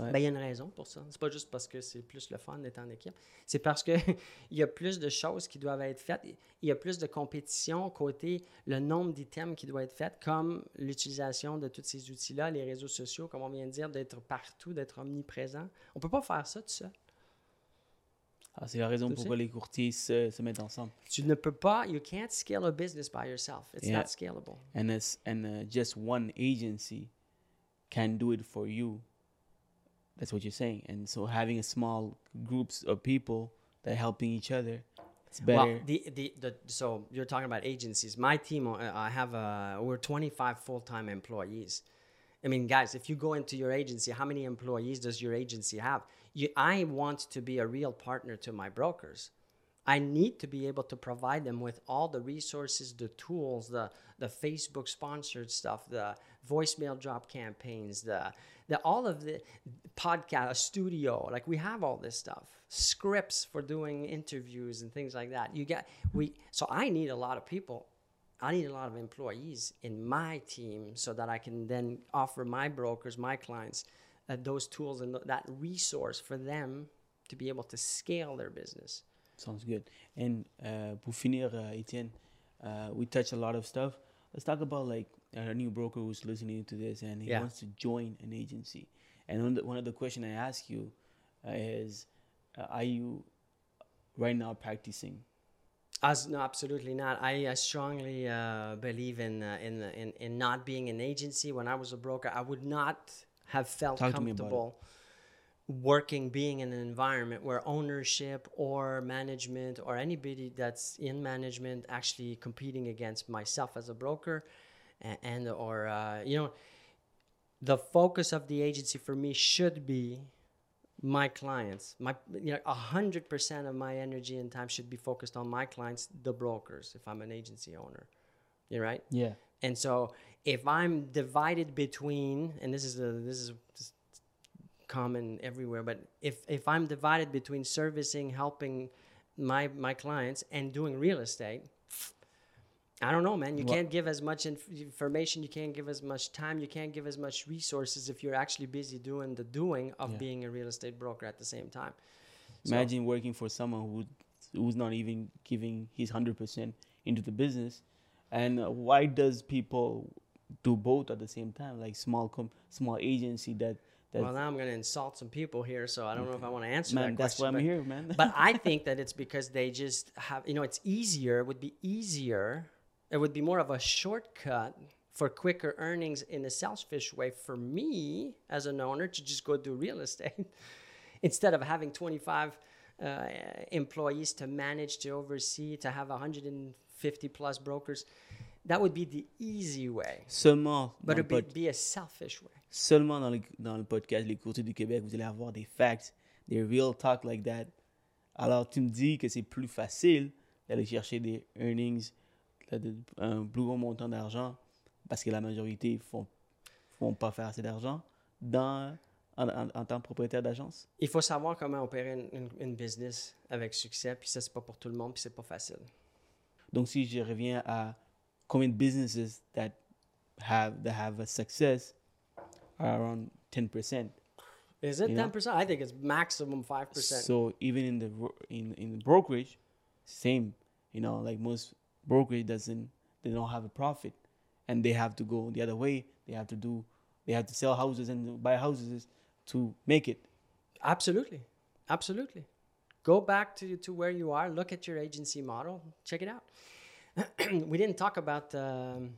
Ouais. Ben, il y a une raison pour ça. C'est pas juste parce que c'est plus le fun d'être en équipe. C'est parce qu'il <laughs> y a plus de choses qui doivent être faites. Il y a plus de compétition côté le nombre d'items qui doivent être faits, comme l'utilisation de tous ces outils-là, les réseaux sociaux, comme on vient de dire, d'être partout, d'être omniprésent. On peut pas faire ça tout seul. Ah, c'est la raison pourquoi les courtiers se, se mettent ensemble. Tu ne peux pas, you can't scale a business by yourself. It's Yeah. not scalable. And, and uh, just one agency can do it for you. That's what you're saying. And so having a small groups of people that are helping each other, it's better. Well, the, the, the, so you're talking about agencies. My team, uh, I have, uh, we're 25 full-time employees. I mean, guys, if you go into your agency, how many employees does your agency have? You, I want to be a real partner to my brokers. I need to be able to provide them with all the resources, the tools, the the Facebook sponsored stuff, the voicemail drop campaigns, the the all of the podcast studio. Like we have all this stuff, scripts for doing interviews and things like that. You get we. So I need a lot of people. I need a lot of employees in my team so that I can then offer my brokers, my clients, uh, those tools and th- that resource for them to be able to scale their business. Sounds good. And uh, pour finir, uh, Etienne, uh, we touched a lot of stuff. Let's talk about like a new broker who's listening to this and he Yeah. wants to join an agency. And one of the, one of the questions I ask you uh, is, uh, are you right now practicing? As no, absolutely not. I uh, strongly uh, believe in, uh, in in in not being an agency. When I was a broker, I would not have felt Talk to me about it. comfortable working, being in an environment where ownership or management or anybody that's in management actually competing against myself as a broker, and, and or uh, you know, the focus of the agency for me should be my clients my you know a hundred percent of my energy and time should be focused on my clients the brokers if i'm an agency owner you're right Yeah. and so if i'm divided between and this is a this is common everywhere but if if i'm divided between servicing helping my my clients and doing real estate I don't know, man. You Well- can't give as much inf- information. You can't give as much time. You can't give as much resources if you're actually busy doing the doing of Yeah. being a real estate broker at the same time. So- Imagine working for someone who who's not even giving his hundred percent into the business, and uh, why does people do both at the same time? Like small com- small agency that that well, now I'm going to insult some people here, so I don't know if I want to answer man, that that's why. I'm but- here, man. but I <laughs> think that it's because they just have, you know, it's easier. It would be easier. It would be more of a shortcut for quicker earnings in a selfish way for me as an owner to just go do real estate <laughs> instead of having 25 uh, employees to manage, to oversee, to have 150 plus brokers. That would be the easy way, Seulement, but dans le it would pod- be a selfish way. seulement dans le, dans le podcast Les Courtiers du Québec, vous allez avoir des facts, des real talk like that. Alors, tu me dis que c'est plus facile d'aller chercher des earnings, là, de- un plus gros montant d'argent, parce que la majorité font font pas faire assez d'argent dans en, en- en tant que propriétaire d'agence? Il faut savoir comment opérer une, une- une business avec succès, puis ça, c'est pas pour tout le monde, puis c'est pas facile. Donc, si je reviens à de businesses that have that have a success are around 10%. Is it 10%? I think it's maximum 5%. So even in the in in the brokerage, same. You know, like most brokerage doesn't they don't have a profit, and they have to go the other way. They have to do they have to sell houses and buy houses to make it. Absolutely. Absolutely. Go back to, to where you are, look at your agency model, check it out. <clears throat> we didn't talk about um,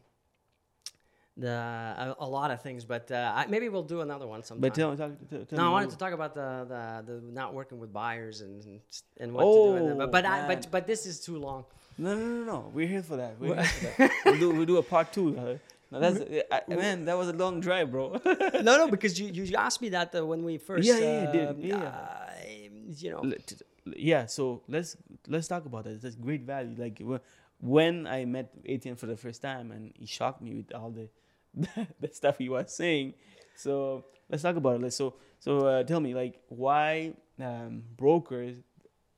the a, a lot of things, but uh, I, maybe we'll do another one sometime. But tell, tell, tell, no, I wanted more. to talk about the, the, the not working with buyers and and what to do. in there. Oh, But but, I, but but this is too long. No, no, no, no. We're here for that. We're here for that. <laughs> We'll do we'll do a part two. uh, No, that's I, man. That was a long drive, bro. <laughs> no, no, because you, you asked me that uh, when we first. Yeah, yeah, um, Yeah. uh, you know, yeah so let's let's talk about that that's great value like when i met Etienne for the first time and he shocked me with all the <laughs> the stuff he was saying so let's talk about it Let's- so so uh, tell me like why um, brokers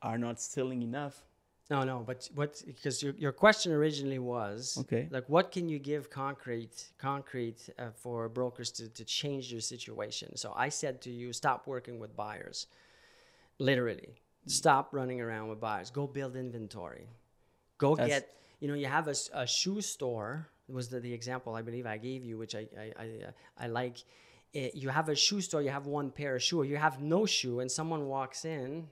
are not selling enough No, no, but what because your, your question originally was Okay. like what can you give concrete concrete uh, for brokers to, to change their situation? So I said to you, stop working with buyers, literally, stop running around with buyers. Go build inventory. Go That's- get you know you have a, a shoe store was the, the example I believe I gave you, which I I I, I like. Eh, you have a shoe store, you have one pair of shoe, or you have no shoe, and someone walks in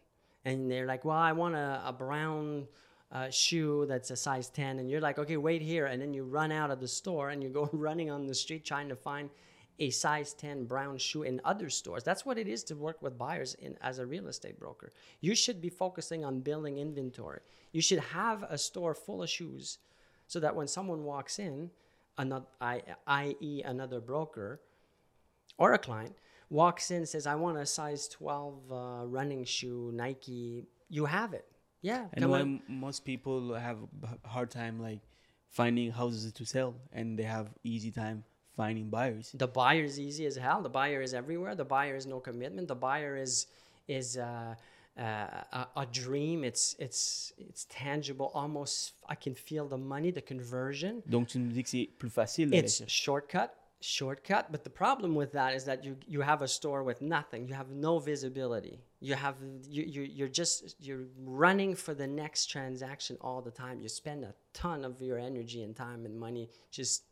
and they're like, "Well, I want a, a brown uh, shoe that's a size 10," and you're like, "Okay, wait here," and then you run out of the store and you go <laughs> running on the street trying to find a size 10 brown shoe in other stores. That's what it is to work with buyers in as a real estate broker. You should be focusing on building inventory. You should have a store full of shoes so that when someone walks in, another, I, i.e., another broker or a client walks in and says, I want a size 12 uh, running shoe, Nike, you have it. Yeah. and why on. most people have a hard time like finding houses to sell and they have easy time finding buyers The buyer is easy as hell. The buyer is everywhere. The buyer is no commitment. The buyer is is uh, uh, a, a dream. It's it's it's tangible. Almost, I can feel the money, the conversion. Donc, tu nous dis que c'est plus facile. It's shortcut, shortcut. But the problem with that is that you you have a store with nothing. You have no visibility. You have you, you you're just you're running for the next transaction all the time. You spend a ton of your energy and time and money. Just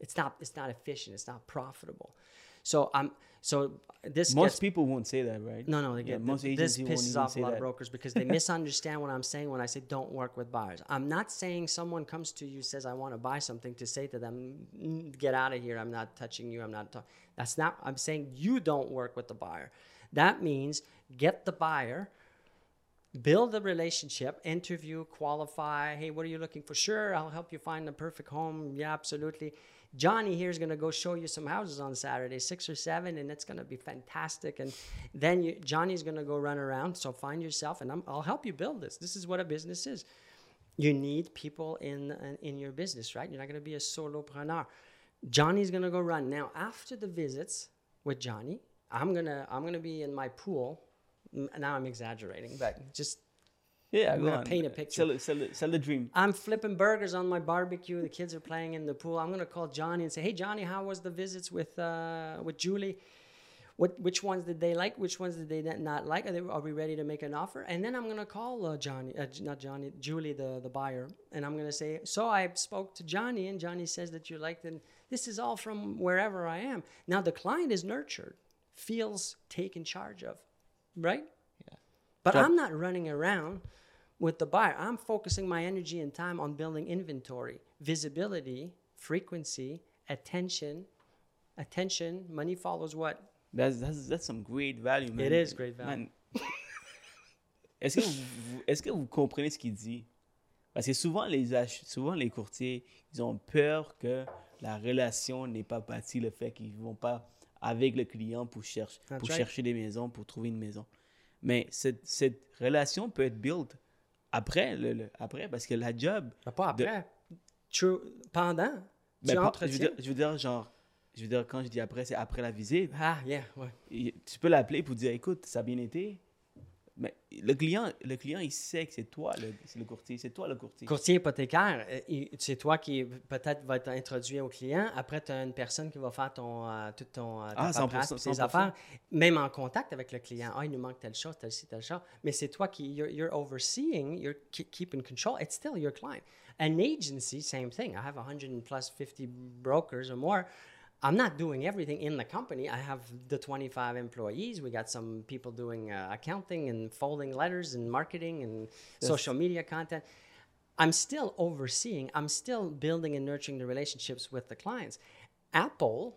it's not it's not efficient. It's not profitable. So I'm so this Most gets, people won't say that, right? no, no, they Yeah, get, most this agencies won't pisses off a say lot that. of brokers because they <laughs> misunderstand what I'm saying when I say don't work with buyers. I'm not saying someone comes to you says I want to buy something to say to them, "Mm, get out of here. I'm not touching you. I'm not. ta-" That's not. I'm saying you don't work with the buyer. That means get the buyer build a relationship, interview, qualify. Hey, what are you looking for? Sure, I'll help you find the perfect home. Yeah, absolutely. Johnny here is going to go show you some houses on Saturday, six or seven, and it's going to be fantastic. And then you, Johnny's going to go run around. So find yourself, and I'm, I'll help you build this. This is what a business is. You need people in in- in your business, right? You're not going to be a solopreneur. Johnny's going to go run now. After the visits with Johnny, I'm gonna I'm gonna be in my pool. Now I'm exaggerating, but just Yeah, I'm go gonna on. paint a picture. Sell, it- sell, it- sell the dream. I'm flipping burgers on my barbecue. The kids are playing in the pool. I'm gonna call Johnny and say, "Hey, Johnny, how was the visits with uh, with Julie? What which ones did they like? Which ones did they not- like? Are, they, are we ready to make an offer?" And then I'm gonna call uh, Johnny, uh, not Johnny, Julie, the the buyer, and I'm gonna say, "So I spoke to Johnny, and Johnny says that you liked, and this is all from wherever I am." Now the client is nurtured, feels taken charge of, right? Yeah. But I'm not running around with the buyer. I'm focusing my energy and time on building inventory, visibility, frequency, attention. Attention, money follows what? That's, that's, that's some great value, man. It is great value. <laughs> Est-ce que, vous, est-ce que vous comprenez ce qu'il dit? Parce que souvent les, ach- souvent, les courtiers, ils ont peur que la relation n'est pas bâtie, le fait qu'ils ne vont pas avec le client pour, chercher pour right. chercher des maisons, pour trouver une maison. Mais cette, cette relation peut être build après, le, le- après parce que la job, Ben, pas De- après. True. Pendant. ben, tu je, veux entretiens. dire, je veux dire, genre, je veux dire, quand je dis après, c'est après la visite. Ah, yeah, ouais. Et tu peux l'appeler pour dire écoute ça a bien été mais le client le client il sait que c'est toi le, c'est le courtier c'est toi le courtier Courtier hypothécaire, euh, c'est toi qui peut-être va t'introduire au client. Après, tu as une personne qui va faire ton, euh, tout ton, euh, Ah, 100%, paperasse, puis tes 100%. affaires, même en contact avec le client. Ah, il nous manque telle chose, telle ci, telle chose. Mais c'est toi qui, you're, you're overseeing, you're ke- keeping control. It's still your client. An agency, same thing. I have 100 and plus 50 brokers or more. I'm not doing everything in the company. I have the 25 employees. We got some people doing uh, accounting and folding letters and marketing and social media content. I'm still overseeing, I'm still building and nurturing the relationships with the clients. Apple,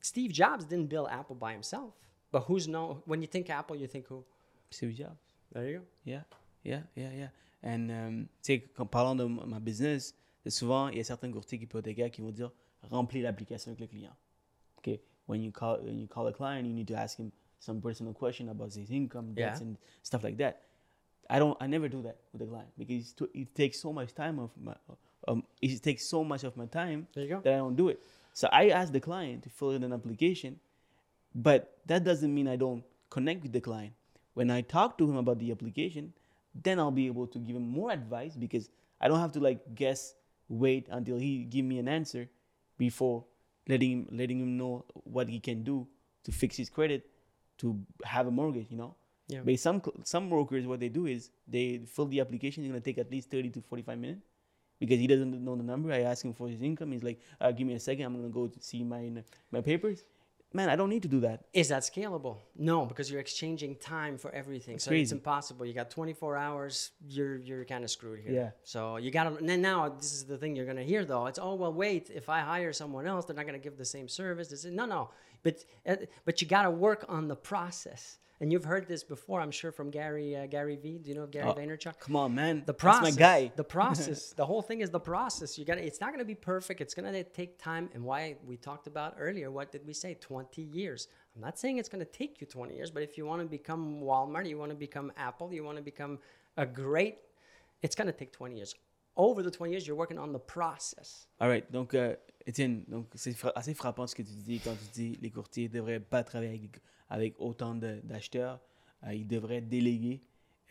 Steve Jobs didn't build Apple by himself. But who's no when you think Apple, you think who? Steve Jobs There you go. yeah yeah yeah yeah and um, tu sais parlant de ma business souvent il y a certains courtiers hypothécaires qui vont dire remplis l'application avec le client okay when you call when you call a client you need to ask him some personal question about his income debts Yeah. and stuff like that I don't I never do that with the client because it's too- it takes so much time of my um it takes so much of my time There you go. that I don't do it. So I ask the client to fill in an application, but that doesn't mean I don't connect with the client. When I talk to him about the application, then I'll be able to give him more advice because I don't have to like guess, wait until he give me an answer before letting him letting him know what he can do to fix his credit to have a mortgage, you know. Yeah. But some some brokers, what they do is they fill the application. It's gonna take at least thirty to forty five minutes because he doesn't know the number. I ask him for his income. He's like, uh, "Give me a second. I'm gonna go to see my my papers." Man, I don't need to do that. Is that scalable? No, because you're exchanging time for everything. so it's impossible. You got 24 hours. You're you're kind of screwed here. Yeah. So you got to. Now this is the thing you're gonna hear though. It's oh well wait if I hire someone else they're not gonna give the same service. This is, no no. But uh, but you got to work on the process. And you've heard this before, I'm sure, from Gary uh, Gary V. Do you know Gary Oh, Vaynerchuk? Come on, man. the process. That's my guy. the process <laughs> the whole thing is the process you got it's not going to be perfect it's going to take time and why we talked about earlier what did we say 20 years i'm not saying it's going to take you 20 years but if you want to become walmart you want to become apple you want to become a great it's going to take 20 years over the 20 years you're working on the process All right. Donc, euh, Étienne, donc c'est fra- assez frappant ce que tu dis quand tu dis les courtiers ne devraient pas travailler avec, avec autant d'acheteurs. Euh, ils devraient déléguer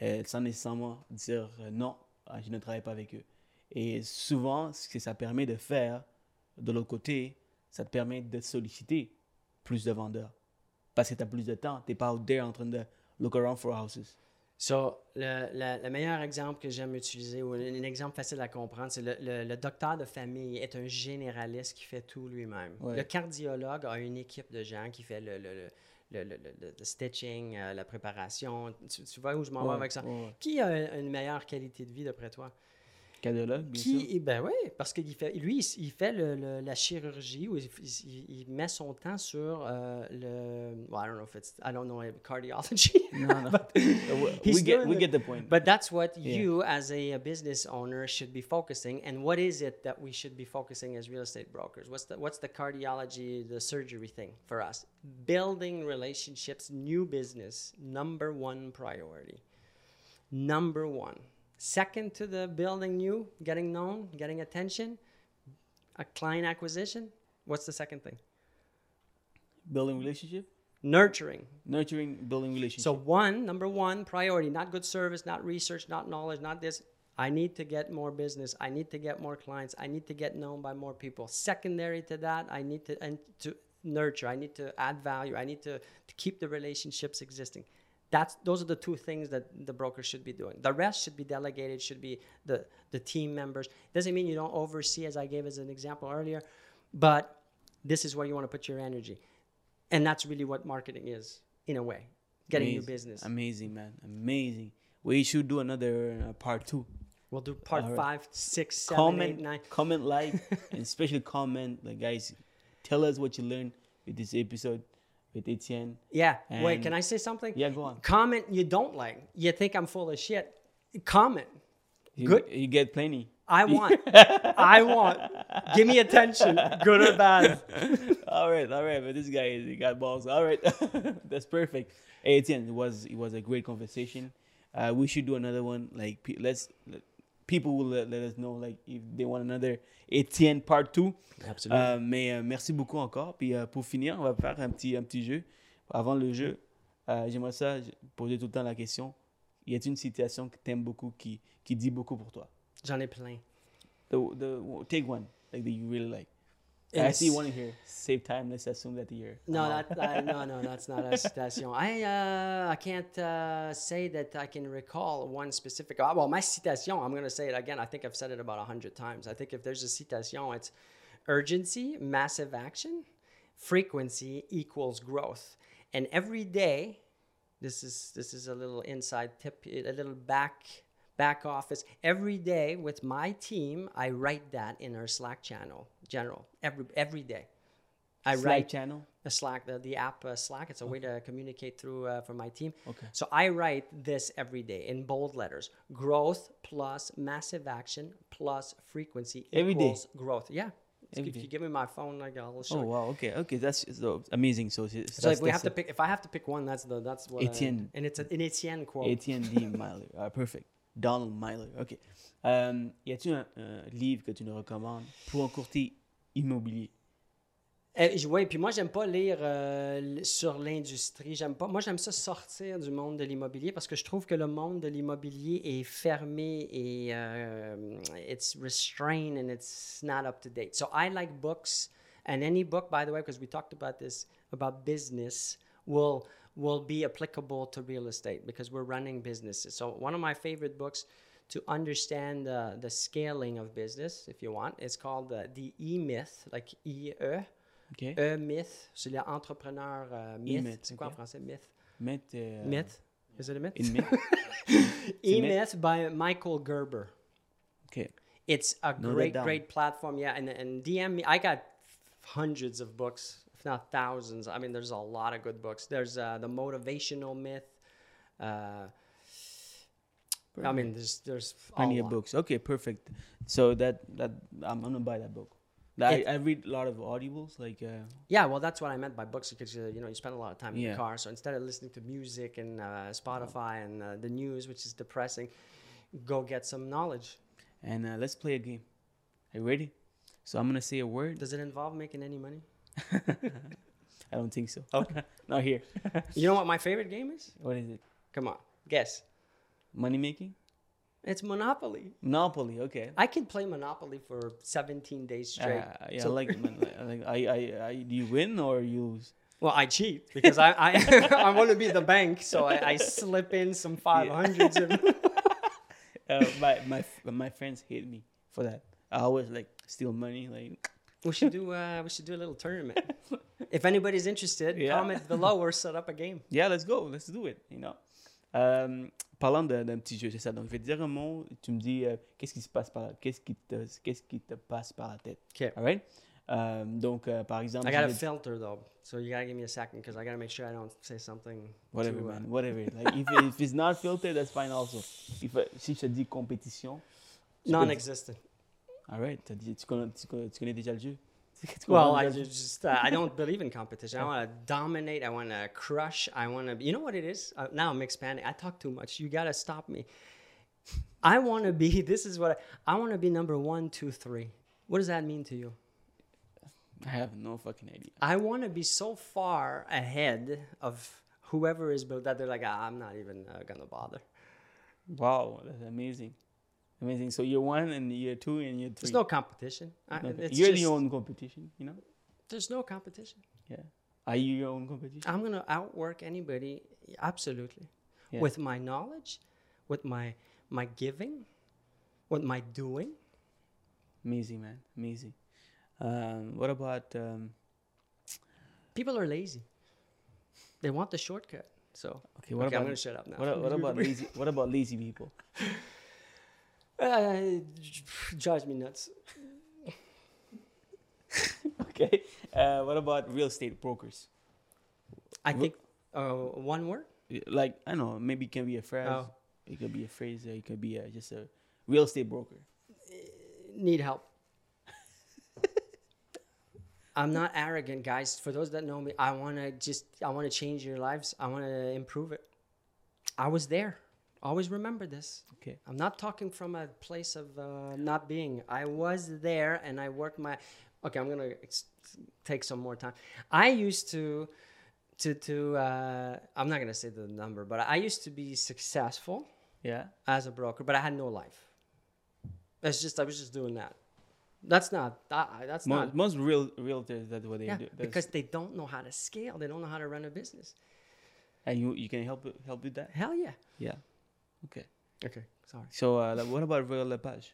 euh, sans nécessairement dire euh, non, ah, je ne travaille pas avec eux. Et souvent, ce que ça permet de faire, de l'autre côté, ça te permet de solliciter plus de vendeurs. Parce que tu as plus de temps. Tu n'es pas out there en train de look around for houses. So, le, le- le meilleur exemple que j'aime utiliser, ou un, un exemple facile à comprendre, c'est le, le- docteur de famille est un généraliste qui fait tout lui-même. Ouais. Le cardiologue a une équipe de gens qui fait le, le- le- le- le- stitching, euh, la préparation. Tu, tu vois où je m'en vais Ouais, avec ça? ouais. Qui a une meilleure qualité de vie d'après toi? Cardiologue, bien sûr. Qui, ben oui, parce que fait, lui, il, il fait le- le- la chirurgie ou il, il- il met son temps sur euh, le. Well, I don't know if it's. I don't know cardiology. Non, non. <laughs> He's we, get, we get the point. But that's what Yeah. you, as a, a business owner, should be focusing. And what is it that we should be focusing as real estate brokers? What's the what's the cardiology, the surgery thing for us? Building relationships, new business, number one priority. Number one. Second to the building new, getting known, getting attention, a client acquisition. What's the second thing? building relationship, Nurturing. nurturing, building relationship. So one, number one priority, not good service, not research, not knowledge, not this. I need to get more business. I need to get more clients. I need to get known by more people. Secondary to that, I need to and to nurture. I need to add value. I need to, to keep the relationships existing. That's those are the two things that the broker should be doing. The rest should be delegated. Should be the the team members. Doesn't mean you don't oversee, as I gave as an example earlier, but this is where you want to put your energy, and that's really what marketing is in a way. Getting new business. Amazing, man. Amazing. We should do another uh, part two. We'll do part right. five, six, seven, comment, eight, nine. comment, like, <laughs> and especially comment. Like, guys, tell us what you learned with this episode with Etienne. Yeah. Wait, can I say something? Yeah, go on. Comment you don't like. You think I'm full of shit. Comment. You, Good. You get plenty. I want. <laughs> I want. Give me attention, good or bad. <laughs> all right, all right, but this guy is he got balls. All right, <laughs> that's perfect. Hey, Etienne, it was it was a great conversation. Uh, we should do another one. Like, let's let, people will let, let us know like if they want another Etienne part two. Absolutely. Euh, mais euh, merci beaucoup encore. Puis euh, pour finir, on va faire un petit un petit jeu. Avant le jeu, j'aimerais ça poser tout le temps la question. Y a-t-il une citation que t'aimes beaucoup qui qui dit beaucoup pour toi? J'en ai plein. The, the take one like that you really like. I see one here. Save time. Let's assume that the year. No, that, uh, no, no, <laughs> that's not a citation. I, uh, I can't uh, say that I can recall one specific. uh, Well, my citation, I'm going to say it again. I think I've said it about a hundred times. I think if there's a citation, it's urgency, massive action, frequency equals growth, and every day. This is this is a little inside tip, a little back back office. Every day with my team, I write that in our Slack channel, general. Every every day, I Slack write channel. the Slack, the, the app uh, Slack. It's a way to communicate through uh, for my team. Okay. So I write this every day in bold letters: growth plus massive action plus frequency Every day? equals growth. Yeah. Every if day. you give me my phone, like I'll show Oh wow. Okay. Okay. That's so amazing. So, so So if we have to pick, if I have to pick one, that's the that's what. I- Etienne. and it's a, an Etienne quote. Etienne D. <laughs> Myler. Ah, perfect. Donald Myler. OK. Euh, y a-t-il un, un livre que tu nous recommandes pour un courtier immobilier? Euh, oui, puis moi, j'aime pas lire euh, sur l'industrie. J'aime pas. Moi, j'aime ça sortir du monde de l'immobilier parce que je trouve que le monde de l'immobilier est fermé et euh, it's restrained and it's not up to date. So I like books, and any book, by the way, because we talked about this about business, will will be applicable to real estate because we're running businesses. So one of my favorite books to understand uh, the scaling of business, if you want, It's called uh, the E Myth, like E E. OK. E-myth, c'est l'entrepreneur euh, myth. E-myth, c'est quoi ok. en français, myth? Mettre, euh, myth? Is it a myth? Une mythe. <laughs> E-myth by Michael Gerber. OK. It's a that great, down. great platform. Yeah, and, and DM me. I got hundreds of books, if not thousands. I mean, there's a lot of good books. There's uh, the motivational myth. Uh, I mean, there's there's Plenty of books. Okay, perfect. So that that I'm gonna buy that book. I, It- I read a lot of audibles, like uh, Yeah, well, that's what I meant by books because uh, you know you spend a lot of time in Yeah. the car. So instead of listening to music and uh, Spotify and uh, the news, which is depressing, go get some knowledge. and uh, let's play a game. Are you ready? So I'm gonna say a word. Does it involve making any money? <laughs> I don't think so. Okay. <laughs> Not here. You know what my favorite game is? what is it? Come on, guess. Money making? It's Monopoly. Monopoly. Okay. I can play Monopoly for 17 days straight. Uh, yeah, So- I like. I like. I, I, I. Do you win or you lose? Well, I cheat because I I, <laughs> I want to be the bank, so I, I slip in some 500s. and- <laughs> Uh, my my my friends hate me for that. I always like steal money. Like we should do uh, we should do a little tournament. <laughs> if anybody's interested, Yeah. comment below or set up a game. yeah, let's go, let's do it. You know. Euh, parlant d'un petit jeu, c'est ça. Donc, je vais te dire un mot. Tu me dis euh, qu'est-ce qui se passe par, qu'est-ce qui te, qu'est-ce qui te passe par la tête? Okay. Alright. Euh, donc, euh, par exemple, I got a vais- filter though, so you gotta give me a second because I gotta make sure I don't say something. Whatever, too, uh, man. Whatever. Like, if, if it's not filtered, that's fine also. If, uh, si je te dis compétition, non-existent. Alright. t'as dit- Tu connais, tu, connais, tu connais déjà le jeu? Tu Well, I déjà le jeu? just uh, I don't believe in competition. I <laughs> want to dominate. I want to crush. I want to. You know what it is? Uh, now I'm expanding. I talk too much. You gotta stop me. I want to be. <laughs> This is what I, I want to be. Number one, two, three. What does that mean to you? I have no fucking idea. I want to be so far ahead of whoever is built that they're like, ah, I'm not even uh, gonna bother. Wow, that's amazing. Amazing. So year one and year two and year three. There's no competition. I, Okay. it's You're just- your own competition, you know? There's no competition. Yeah. Are you your own competition? I'm gonna outwork anybody. Absolutely. Yeah. With my knowledge, with my my giving, with my doing. Amazing, man. Amazing. Um, what about um, People are lazy. They want the shortcut. So okay? What okay, I'm about gonna shut up now. what, what about <laughs> lazy? What about lazy people? <laughs> Uh, drives me nuts. <laughs> okay. Uh, what about real estate brokers? I think uh, one word. Like I don't know, maybe it can be a phrase. Oh. It could be a phrase. Or it could be a, just a real estate broker. need help. <laughs> I'm not arrogant, guys. For those that know me, I want to just I want to change your lives. I want to improve it. I was there. Always remember this. Okay. I'm not talking from a place of uh, not being. I was there and I worked my. Okay, I'm gonna ex- take some more time. I used to, to to. Uh, I'm not gonna say the number, but I used to be successful Yeah. as a broker, but I had no life. It's just I was just doing that. That's not that, that's Most, not most real realtors that's what they yeah, do. That's- because they don't know how to scale. They don't know how to run a business. and you you can help help with that. Hell yeah. Yeah. Okay. Okay, sorry. So uh, what about Royal LePage?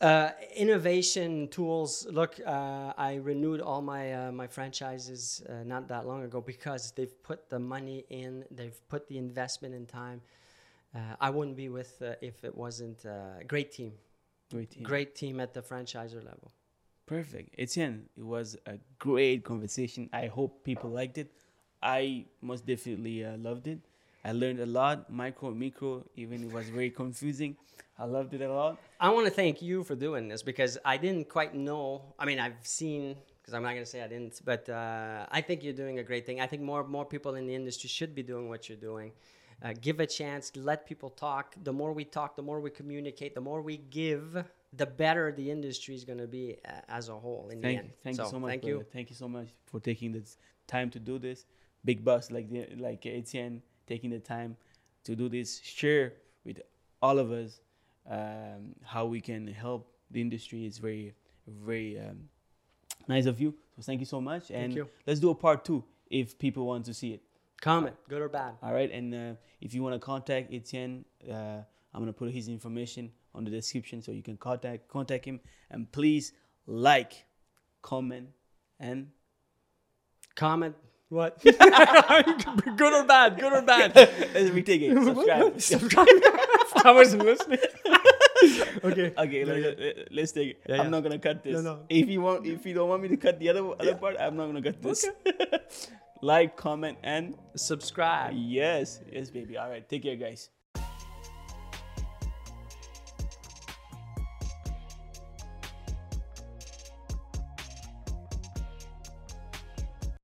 Uh, innovation tools. Look, uh, I renewed all my uh, my franchises uh, not that long ago because they've put the money in. They've put the investment in time. Uh, I wouldn't be with uh, if it wasn't uh, a great team. Great team. Great team at the franchiser level. Perfect. Etienne, it was a great conversation. I hope people liked it. I most definitely uh, loved it. I learned a lot, micro, micro, even it was very confusing. I loved it a lot. I want to thank you for doing this because I didn't quite know. I mean, I've seen because I'm not going to say I didn't, but uh, I think you're doing a great thing. I think more more people in the industry should be doing what you're doing. Uh, give a chance, let people talk. The more we talk, the more we communicate, the more we give, the better the industry is going to be uh, as a whole in Thank, the end. thank you So, so much. Thank brother. you. Thank you so much for taking the time to do this. Big boss like the, like Etienne taking the time to do this. Share with all of us um, how we can help the industry. It's very very um, nice of you. So thank you so much. And let's do a part two if people want to see it. Comment, good or bad. All right, and uh, if you want to contact Etienne, uh, I'm gonna put his information on the description so you can contact contact him. And please like, comment, and Comment. What? <laughs> good or bad? Good or bad? <laughs> let's retake it. Subscribe. Subscribe. <laughs> I wasn't listening. okay. okay, let's, let's take it. Yeah, I'm yeah. not gonna cut this. No, no. If you want, if you don't want me to cut the other other part, I'm not gonna cut this. like, comment, and Subscribe. yes, yes, baby. All right, take care, guys.